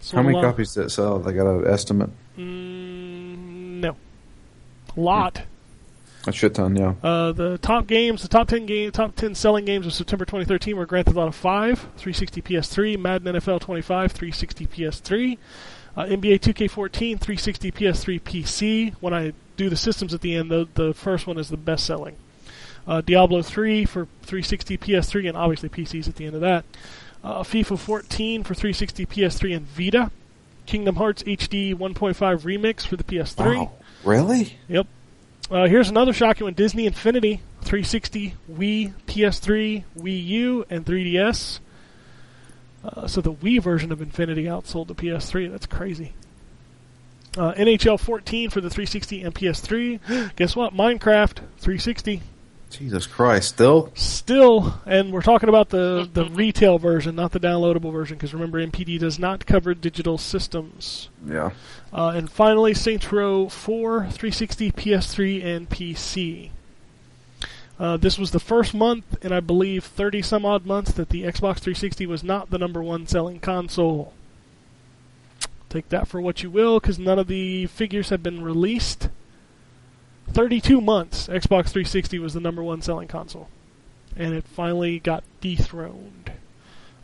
Sold How many copies did it sell? They got an estimate. Mm, no. A lot. A shit ton, yeah. Uh, the top games, the top ten game, top ten selling games of September 2013 were Grand Theft Auto 5, 360 PS3, Madden NFL 25, 360 PS3, uh, NBA 2K14, 360 PS3 PC. When I do the systems at the end, the the first one is the best selling. Uh, Diablo 3 for 360 PS3 and obviously PCs at the end of that. Uh, FIFA 14 for 360 PS3 and Vita. Kingdom Hearts HD 1.5 Remix for the PS3. Wow, really? Yep. Uh, here's another shocking one: Disney Infinity 360, Wii, PS3, Wii U, and 3DS. Uh, so the Wii version of Infinity outsold the PS3. That's crazy. Uh, NHL 14 for the 360 and PS3. Guess what? Minecraft 360 Jesus Christ, still? still, and we're talking about the the retail version, not the downloadable version, because remember NPD does not cover digital systems. Yeah. Uh, and finally, Saints Row 4, 360, PS3, and PC. Uh, this was the first month in, I believe, 30 some odd months that the Xbox 360 was not the number one selling console. Take that for what you will, because none of the figures have been released. 32 months, Xbox 360 was the number one selling console. And it finally got dethroned.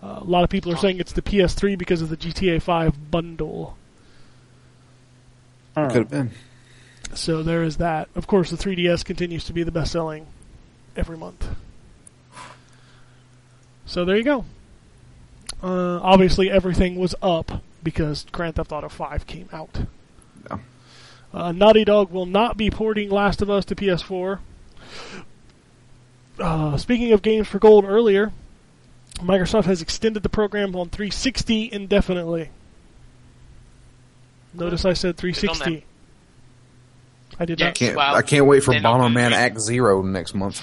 Uh, a lot of people are saying it's the PS3 because of the GTA 5 bundle. Could have been. So there is that. Of course, the 3DS continues to be the best selling every month. So there you go. Uh, obviously, everything was up because Grand Theft Auto 5 came out. Yeah. Uh, Naughty Dog will not be porting Last of Us to PS4. Uh, speaking of games for gold earlier, Microsoft has extended the program on 360 indefinitely. Notice I said 360. I did Yeah. not. Can't, Well, I can't wait for they're not gonna Bomberman. Act Zero next month.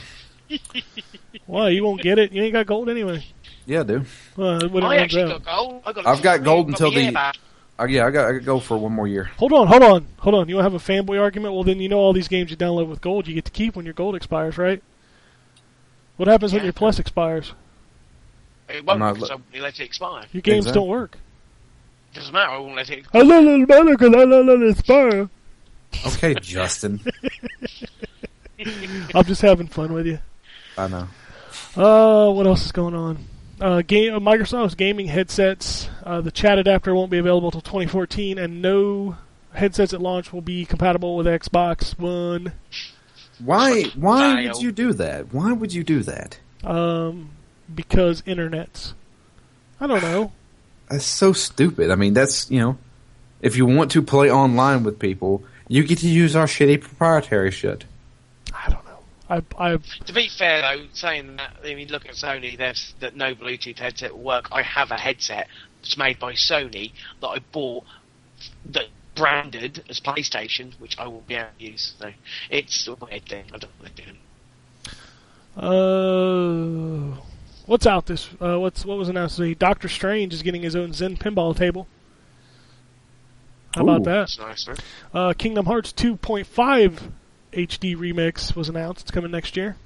Why you won't get it. You ain't got gold anyway. Yeah, dude. Well, I actually out. got gold. I got I've got gold until the- back. Uh, yeah, I got I got to go for one more year. Hold on, hold on, hold on. You want to have a fanboy argument? Well, then you know all these games you download with gold, you get to keep when your gold expires, right? What happens when your plus expires? It won't not because I won't let it expire. Your games Exactly. don't work. It doesn't matter. I won't let it. I let it matter because I let it expire. Okay, Justin. I'm just having fun with you. I know. Uh, what else is going on? Uh, game uh, Microsoft's gaming headsets. Uh, the chat adapter won't be available until 2014, and no headsets at launch will be compatible with Xbox One. Why why Vile. would you do that? Why would you do that? Um, because internets. I don't know. That's so stupid. I mean, that's you know, if you want to play online with people, you get to use our shitty proprietary shit. I. I I To be fair though, saying that, I mean, look at Sony. There's that no Bluetooth headset will work. I have a headset that's made by Sony that I bought that branded as PlayStation, which I will be able to use. So it's a weird thing. I don't know what they're doing. Uh, what's out this? Uh, what's what was announced today? Doctor Strange is getting his own Zen pinball table. How about that? That's nice, man. Uh, Kingdom Hearts 2.5 HD remix was announced. It's coming next year.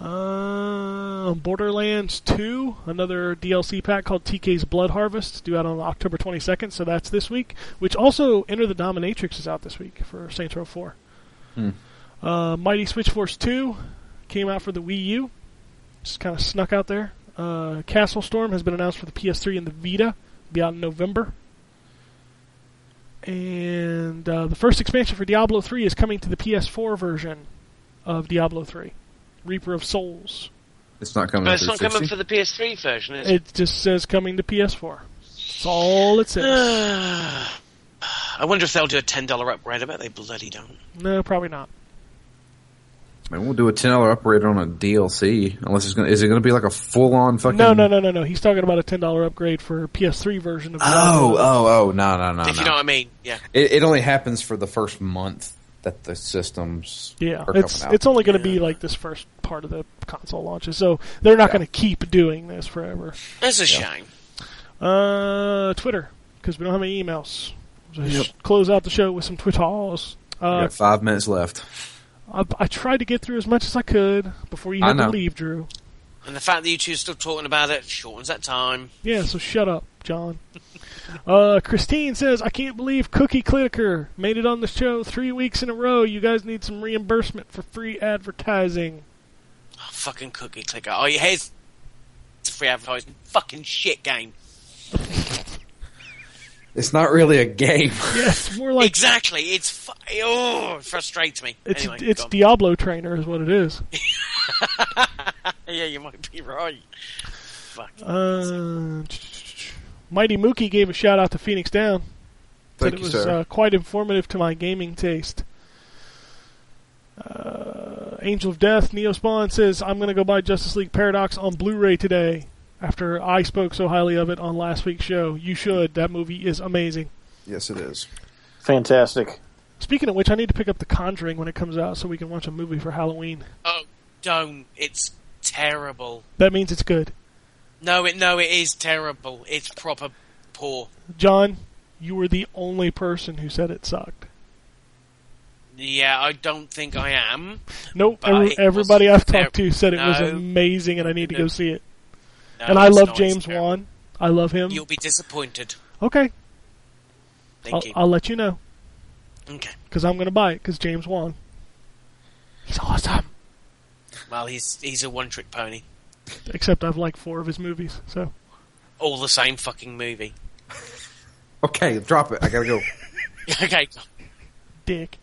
Uh, Borderlands 2, another DLC pack called TK's Blood Harvest, due out on October 22nd, so that's this week. Which also, Enter the Dominatrix is out this week for Saints Row 4. Hmm. Uh, Mighty Switch Force 2 came out for the Wii U. Just kind of snuck out there. Uh, Castle Storm has been announced for the PS3 and the Vita. Be out in November. And uh, the first expansion for Diablo 3 is coming to the PS4 version of Diablo 3, Reaper of Souls. It's not coming. But to it's not coming for the PS3 version, is it? It just says coming to PS4. That's all it says. I wonder if they'll do a ten dollar upgrade. I bet they bloody don't. no, probably not. Man, we'll do a ten dollar upgrade on a DLC unless it's gonna. Is it gonna be like a full on fucking? No, no, no, no, no. He's talking about a ten dollar upgrade for PS3 version of Oh, Diablo. oh, oh, no, no, no, if you no. know what I mean, yeah. It, it only happens for the first month that the systems. Yeah, are it's out. it's only going to be like this first part of the console launches, so they're not Yeah. going to keep doing this forever. That's a shame. Uh, Twitter, because we don't have any emails. So sh- Close out the show with some Twitters. We Uh, got five minutes left. I, I tried to get through as much as I could before you had to leave, Drew. And the fact that you two are still talking about it shortens that time. Yeah, so shut up, John. uh, Christine says, I can't believe Cookie Clicker made it on the show three weeks in a row. You guys need some reimbursement for free advertising. Oh, fucking cookie clicker. Oh, here's It's a free advertising. Fucking shit game. It's not really a game. Yeah, it's more like exactly. It's fu- oh, it frustrates me. it's anyway, it's. Diablo Trainer is what it is. yeah, you might be right. Fuck. Uh, Mighty Mookie gave a shout out to Phoenix Down. Said Thank it you, was sir. uh, quite informative to my gaming taste. Uh, Angel of Death, Neo Spawn says, I'm going to go buy Justice League Paradox on Blu ray today after I spoke so highly of it on last week's show. You should. That movie is amazing. Yes, it is. Fantastic. Speaking of which, I need to pick up The Conjuring when it comes out so we can watch a movie for Halloween. Oh, don't! It's terrible. That means it's good. No, it no, it is terrible. It's proper poor. John, you were the only person who said it sucked. Yeah, I don't think I am. Nope, every, everybody I've talked to said it was amazing and I need to go see it. No, and I love not. James It's. Wan. I love him. You'll be disappointed. Okay, Thank I'll, you. I'll let you know Okay. because I'm going to buy it because James Wan. He's awesome. Well, he's he's a one-trick pony. Except I've liked four of his movies, so All the same fucking movie. Okay, drop it. I gotta go. okay. dick.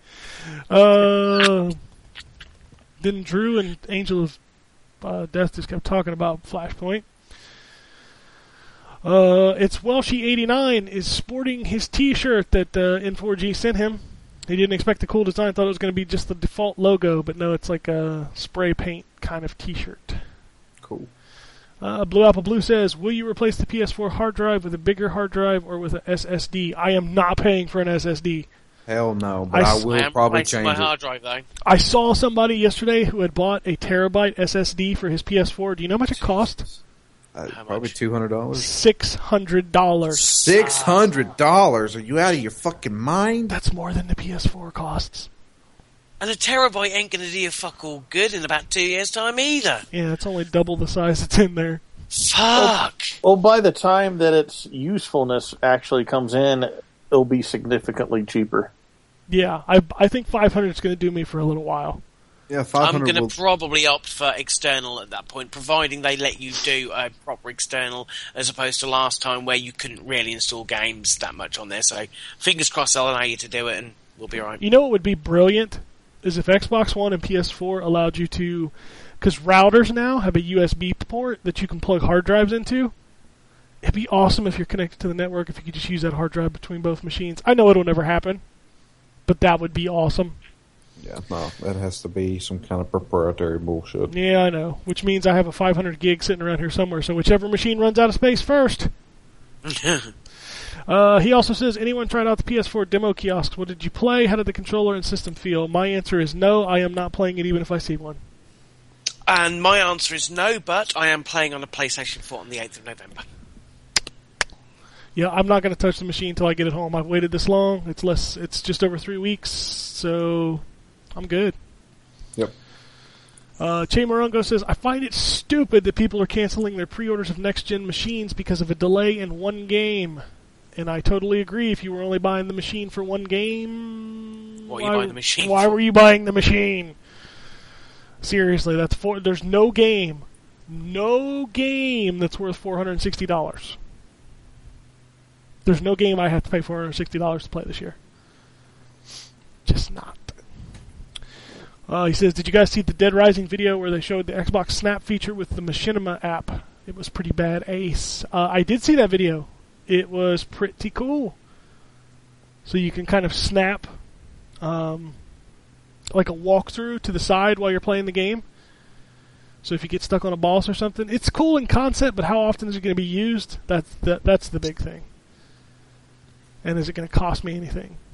Uh, then Drew and Angel of uh, Death just kept talking about Flashpoint. Uh, it's Welshy89 is sporting his T-shirt that uh, N4G sent him. He didn't expect the cool design; thought it was going to be just the default logo, but no, it's like a spray paint kind of T-shirt. Cool. Uh, Blue Apple Blue says, "Will you replace the PS4 hard drive with a bigger hard drive or with a SSD?" I am not paying for an SSD. Hell no, but I will I am probably change my it. hard drive though. I saw somebody yesterday who had bought a terabyte SSD for his PS4. Do you know how much it cost? Uh, probably two hundred dollars. Six hundred dollars. Six hundred dollars? Are you out of your fucking mind? That's more than the PS4 costs. And a terabyte ain't gonna do you fuck all good in about two years' time either. Yeah, it's only double the size that's in there. Fuck. Well, by the time that its usefulness actually comes in, it'll be significantly cheaper. Yeah, I I think 500 is going to do me for a little while. Yeah, I'm gonna will- probably opt for external at that point, providing they let you do a proper external, as opposed to last time where you couldn't really install games that much on there. So fingers crossed they'll allow you to do it, and we'll be right. You know what would be brilliant is if Xbox One and PS4 allowed you to, because routers now have a USB port that you can plug hard drives into. It'd be awesome if you're connected to the network if you could just use that hard drive between both machines. I know it'll never happen, but that would be awesome. Yeah, no, that has to be some kind of proprietary bullshit. Yeah, I know. Which means I have a 500 gig sitting around here somewhere. So whichever machine runs out of space first. Uh, he also says, anyone tried out the PS4 demo kiosks? What did you play? How did the controller and system feel? My answer is no. I am not playing it even if I see one. and my answer is no, but I am playing on a PlayStation 4 on the 8th of November. Yeah, I'm not going to touch the machine until I get it home. I've waited this long. It's less. It's just over three weeks, so I'm good. Yep. Uh, Che Morongo says, I find it stupid that people are canceling their pre-orders of next-gen machines because of a delay in one game. And I totally agree. If you were only buying the machine for one game, What are you why- buying the machine Why for? were you buying the machine? Seriously, that's four. There's no game, no game that's worth four hundred and sixty dollars. There's no game I have to pay four hundred and sixty dollars to play this year. Just not. Uh, he says, "Did you guys see the Dead Rising video where they showed the Xbox Snap feature with the Machinima app? It was pretty bad ace. Uh, I did see that video. It was pretty cool. So you can kind of snap, um, like a walkthrough to the side while you're playing the game. So if you get stuck on a boss or something, it's cool in concept, but how often is it going to be used? That's the, that's the big thing. And is it going to cost me anything?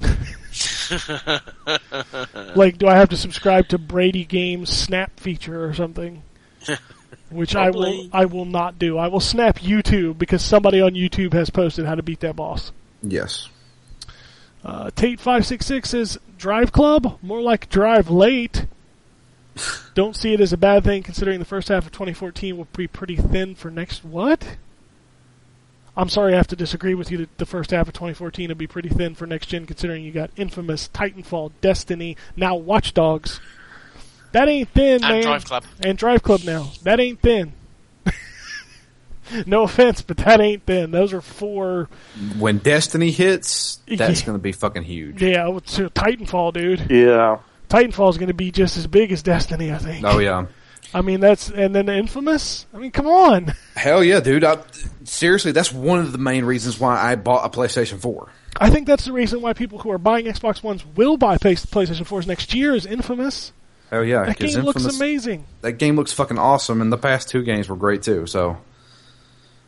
like, do I have to subscribe to Brady Games Snap feature or something? Which I will I will not do. I will snap YouTube because somebody on YouTube has posted how to beat that boss. Yes. Uh, Tate five six six says Driveclub more like Drive Late. Don't see it as a bad thing considering the first half of 2014 will be pretty thin for next what? I'm sorry, I have to disagree with you. That the first half of 2014 would be pretty thin for next gen, considering you got Infamous, Titanfall, Destiny, now Watch Dogs. That ain't thin, man. And man. Driveclub. And Driveclub now. That ain't thin. no offense, but that ain't thin. Those are four. When Destiny hits, that's Yeah. going to be fucking huge. Yeah, Titanfall, dude. Yeah. Titanfall is going to be just as big as Destiny, I think. Oh yeah. I mean, that's and then the Infamous. I mean, come on. Hell yeah, dude. I, seriously, that's one of the main reasons why I bought a PlayStation 4. I think that's the reason why people who are buying Xbox Ones will buy PlayStation 4s next year is Infamous. Hell yeah, that game looks amazing. that game looks fucking awesome, and the past two games were great too. So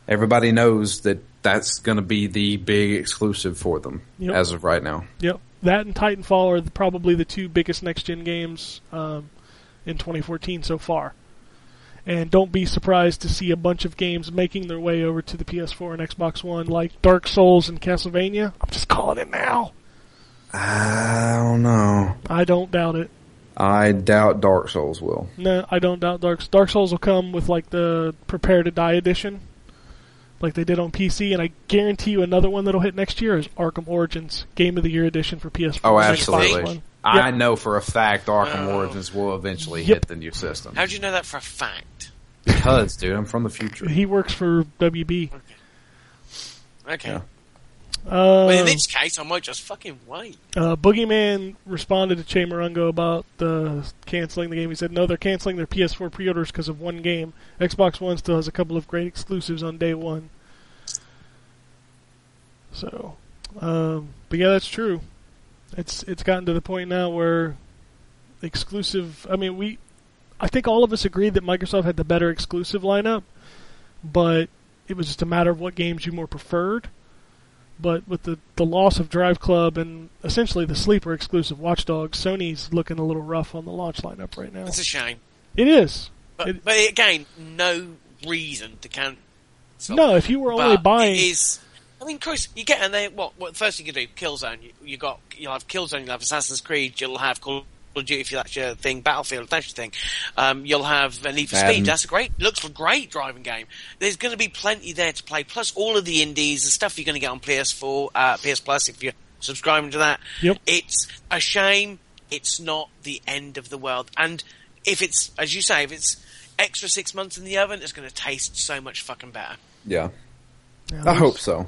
everybody knows that that's going to be the big exclusive for them Yep. as of right now. Yep, that and Titanfall are the, probably the two biggest next gen games um, in 2014 so far. And don't be surprised to see a bunch of games making their way over to the PS4 and Xbox One, like Dark Souls and Castlevania. I'm just calling it now. I don't know. I don't doubt it. I doubt Dark Souls will. No, I don't doubt Dark Dark Souls will come with like the Prepare to Die edition, like they did on PC, and I guarantee you another one that'll hit next year is Arkham Origins Game of the Year edition for PS4. Oh, absolutely. One. I know for a fact Arkham Oh. Origins will eventually Yep. hit the new system. How do you know that for a fact? Because, dude, I'm from the future. He works for WB. Okay. Yeah. Uh, Well, in this case, I might just fucking wait. uh, Boogeyman responded to Che Morongo about the canceling the game. He said, "No, they're canceling their PS4 pre-orders because of one game. Xbox One still has a couple of great exclusives on day one." So, um, but yeah, that's true. It's it's gotten to the point now where exclusive. I mean, we, I think all of us agreed that Microsoft had the better exclusive lineup, but it was just a matter of what games you more preferred. But with the, the loss of Driveclub and essentially the sleeper exclusive Watchdog, Sony's looking a little rough on the launch lineup right now. It's a shame. It is. But, It- but again, no reason to count. No, if you were only buying, it is. I mean, Chris, you get and they what? What first thing you can do? Killzone. You, you got you'll have Killzone. You'll have Assassin's Creed. You'll have Call of Duty if that's your thing. Battlefield if that's your thing. Um, you'll have uh, Need for Madden. Speed. That's a great. Looks a great driving game. There's going to be plenty there to play. Plus all of the indies, the stuff you're going to get on PS4, uh, PS Plus if you're subscribing to that. Yep. It's a shame. It's not the end of the world. And if it's as you say, if it's extra six months in the oven, it's going to taste so much fucking better. Yeah, Yeah, I hope so.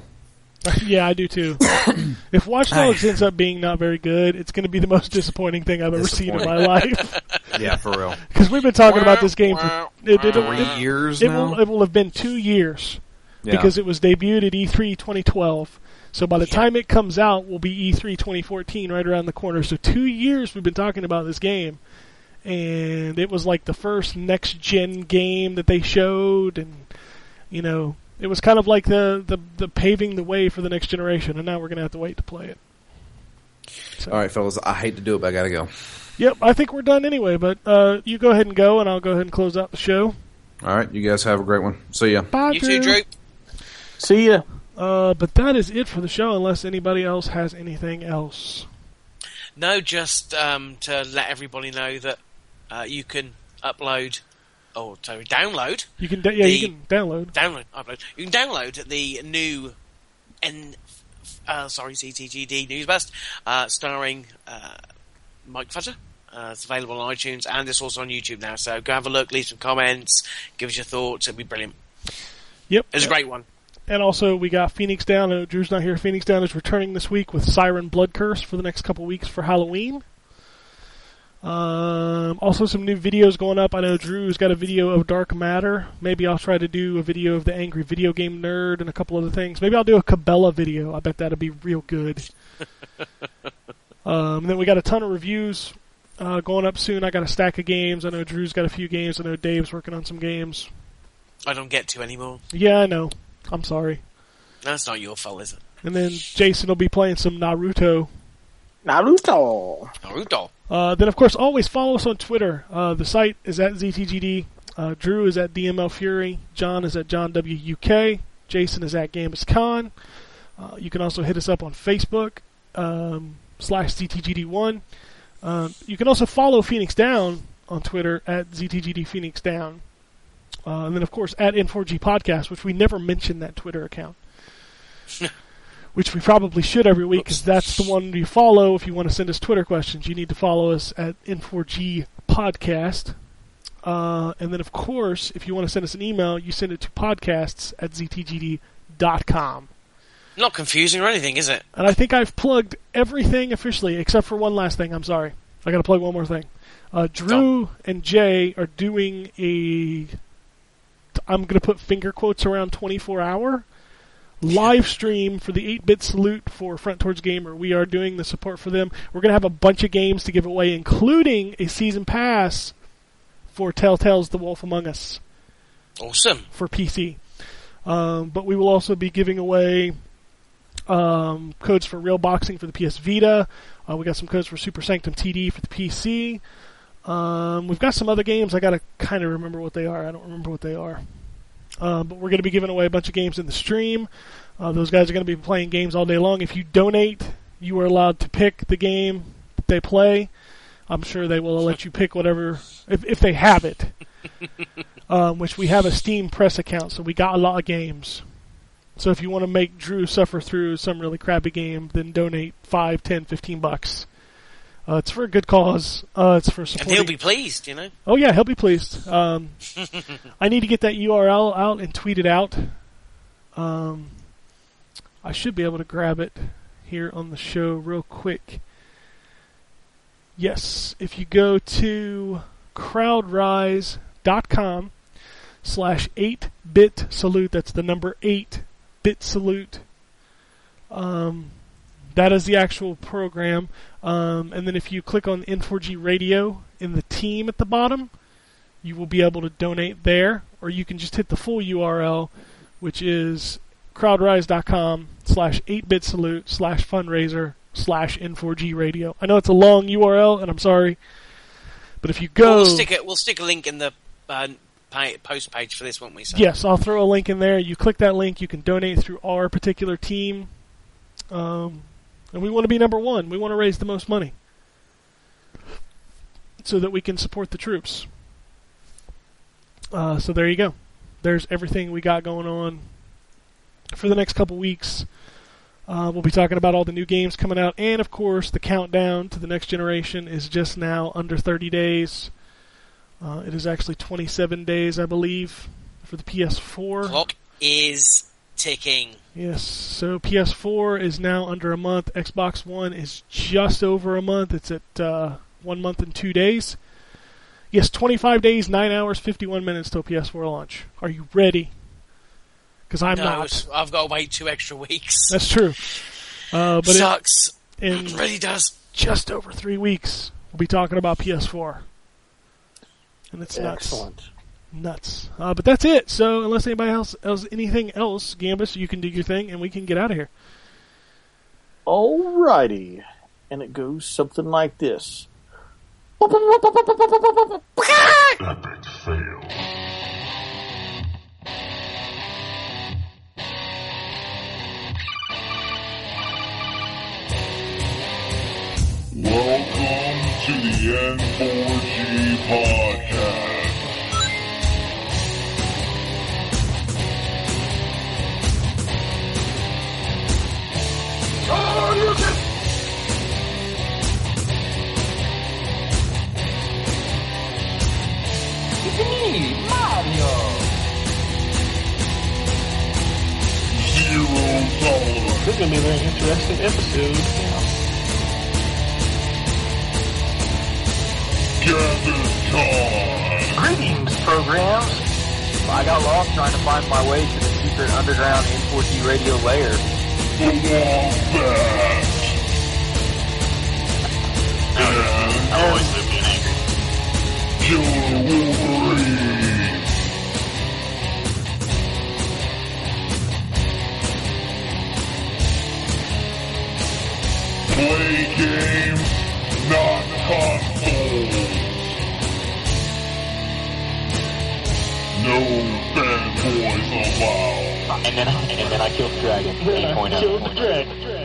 Yeah, I do too. if Watch Dogs ends up being not very good, it's going to be the most disappointing thing I've ever seen in my life. Yeah, for real. Because we've been talking about this game for it, it, Three it, years it now. will, it will have been two years yeah. because it was debuted at E E3 2012. So by the time it comes out, will be E E3 2014 right around the corner. So two years we've been talking about this game, and it was like the first next gen game that they showed, and you know it was kind of like the the, the paving the way for the next generation. And now we're gonna have to wait to play it. So, All right, fellas. I hate to do it, but I gotta go. Yep, I think we're done anyway. But uh, you go ahead and go, and I'll go ahead and close out the show. All right, you guys have a great one. See ya. Bye, You too, Drew. Drew. See ya. Uh, but that is it for the show, unless anybody else has anything else. No, just um, to let everybody know that uh, you can upload, or sorry, download, You can, yeah, you can download. download, upload. You can download the new, N, uh, sorry, ZTGD Newsbust, uh, starring uh, Mike Futter. Uh, it's available on iTunes and it's also on YouTube now. So go have a look, leave some comments, give us your thoughts. It'd be brilliant. Yep. It's a great one. And also, we got Phoenix Down. Know Drew's not here. Phoenix Down is returning this week with Siren Blood Curse for the next couple weeks for Halloween. Um, also, some new videos going up. I know Drew's got a video of Dark Matter. Maybe I'll try to do a video of the Angry Video Game Nerd and a couple other things. Maybe I'll do a Cabela video. I bet that'll be real good. um, then we got a ton of reviews uh, going up soon. I got a stack of games. I know Drew's got a few games. I know Dave's working on some games. I don't get to anymore. Yeah, I know. I'm sorry. That's not your fault, is it? And then Jason will be playing some Naruto. Naruto. Naruto. Uh, then, of course, always follow us on Twitter. Uh, the site is at ZTGD. Uh, Drew is at DML Fury. John is at John WUK. Jason is at Gambus Khan. Uh, you can also hit us up on Facebook um, slash ZTGD1. Um, you can also follow Phoenix Down on Twitter at ZTGD Phoenix Down. Uh, and then, of course, at N4G Podcast, which we never mention that Twitter account. which we probably should every week because that's the one you follow if you want to send us Twitter questions. You need to follow us at N4G Podcast. Uh, and then, of course, if you want to send us an email, you send it to podcasts at ztgd.com. Not confusing or anything, is it? And I think I've plugged everything officially except for one last thing. I'm sorry. I got to plug one more thing. Uh, Drew and Jay are doing a. I'm going to put finger quotes around 24 hour live stream for the 8-bit salute for Front Towards Gamer. We are doing the support for them. We're going to have a bunch of games to give away, including a season pass for Telltale's The Wolf Among Us Awesome. for PC. Um, but we will also be giving away um, codes for Real Boxing for the PS Vita. Uh, we got some codes for Super Sanctum TD for the PC. Um, we've got some other games. I got to kind of remember what they are. I don't remember what they are. Uh, but we're going to be giving away a bunch of games in the stream. Uh, those guys are going to be playing games all day long. If you donate, you are allowed to pick the game that they play. I'm sure they will let you pick whatever if, if they have it. um, which we have a Steam Press account, so we got a lot of games. So if you want to make Drew suffer through some really crappy game, then donate 5, 10, 15 bucks. Uh, it's for a good cause. Uh, it's for support. And he'll be pleased, you know. Oh yeah, he'll be pleased. Um, I need to get that URL out and tweet it out. Um, I should be able to grab it here on the show real quick. Yes, if you go to crowdrise.com slash 8-bit salute, that's the number 8-bit salute. Um, that is the actual program. Um, and then if you click on N4G Radio in the team at the bottom, you will be able to donate there, or you can just hit the full URL, which is crowdrise.com slash 8bit salute slash fundraiser slash N4G Radio. I know it's a long URL, and I'm sorry, but if you go... We'll stick it. We'll stick a link in the uh, post page for this, won't we? So? Yes, I'll throw a link in there. You click that link, you can donate through our particular team. Um, and we want to be number one. We want to raise the most money so that we can support the troops. Uh, so there you go. There's everything we got going on for the next couple weeks. Uh, we'll be talking about all the new games coming out, and of course, the countdown to the next generation is just now under 30 days. Uh, it is actually 27 days, I believe, for the PS4. Clock is ticking. Yes, so PS4 is now under a month. Xbox One is just over a month. It's at uh, one month and two days. Yes, 25 days, 9 hours, 51 minutes till PS4 launch. Are you ready? Because I'm no, not. it's- I've got to wait two extra weeks. That's true. Uh, but it, Sucks. in It really does. just over three weeks, we'll be talking about PS4. And it's. Excellent. Nuts. Uh, but that's it. So unless anybody else else anything else, Gambus, you can do your thing and we can get out of here. Alrighty. And it goes something like this. Epic fail. Welcome to the N4G podcast. Zero tolerance. This is going to be a very interesting episode. Gather time. Greetings, programs. I got lost trying to find my way to the secret underground N4G radio lair. The Wombat. And always lived in angry. Killer Play games, not consoles. No fanboys allowed. And then, I and then I killed the dragon. 8.0.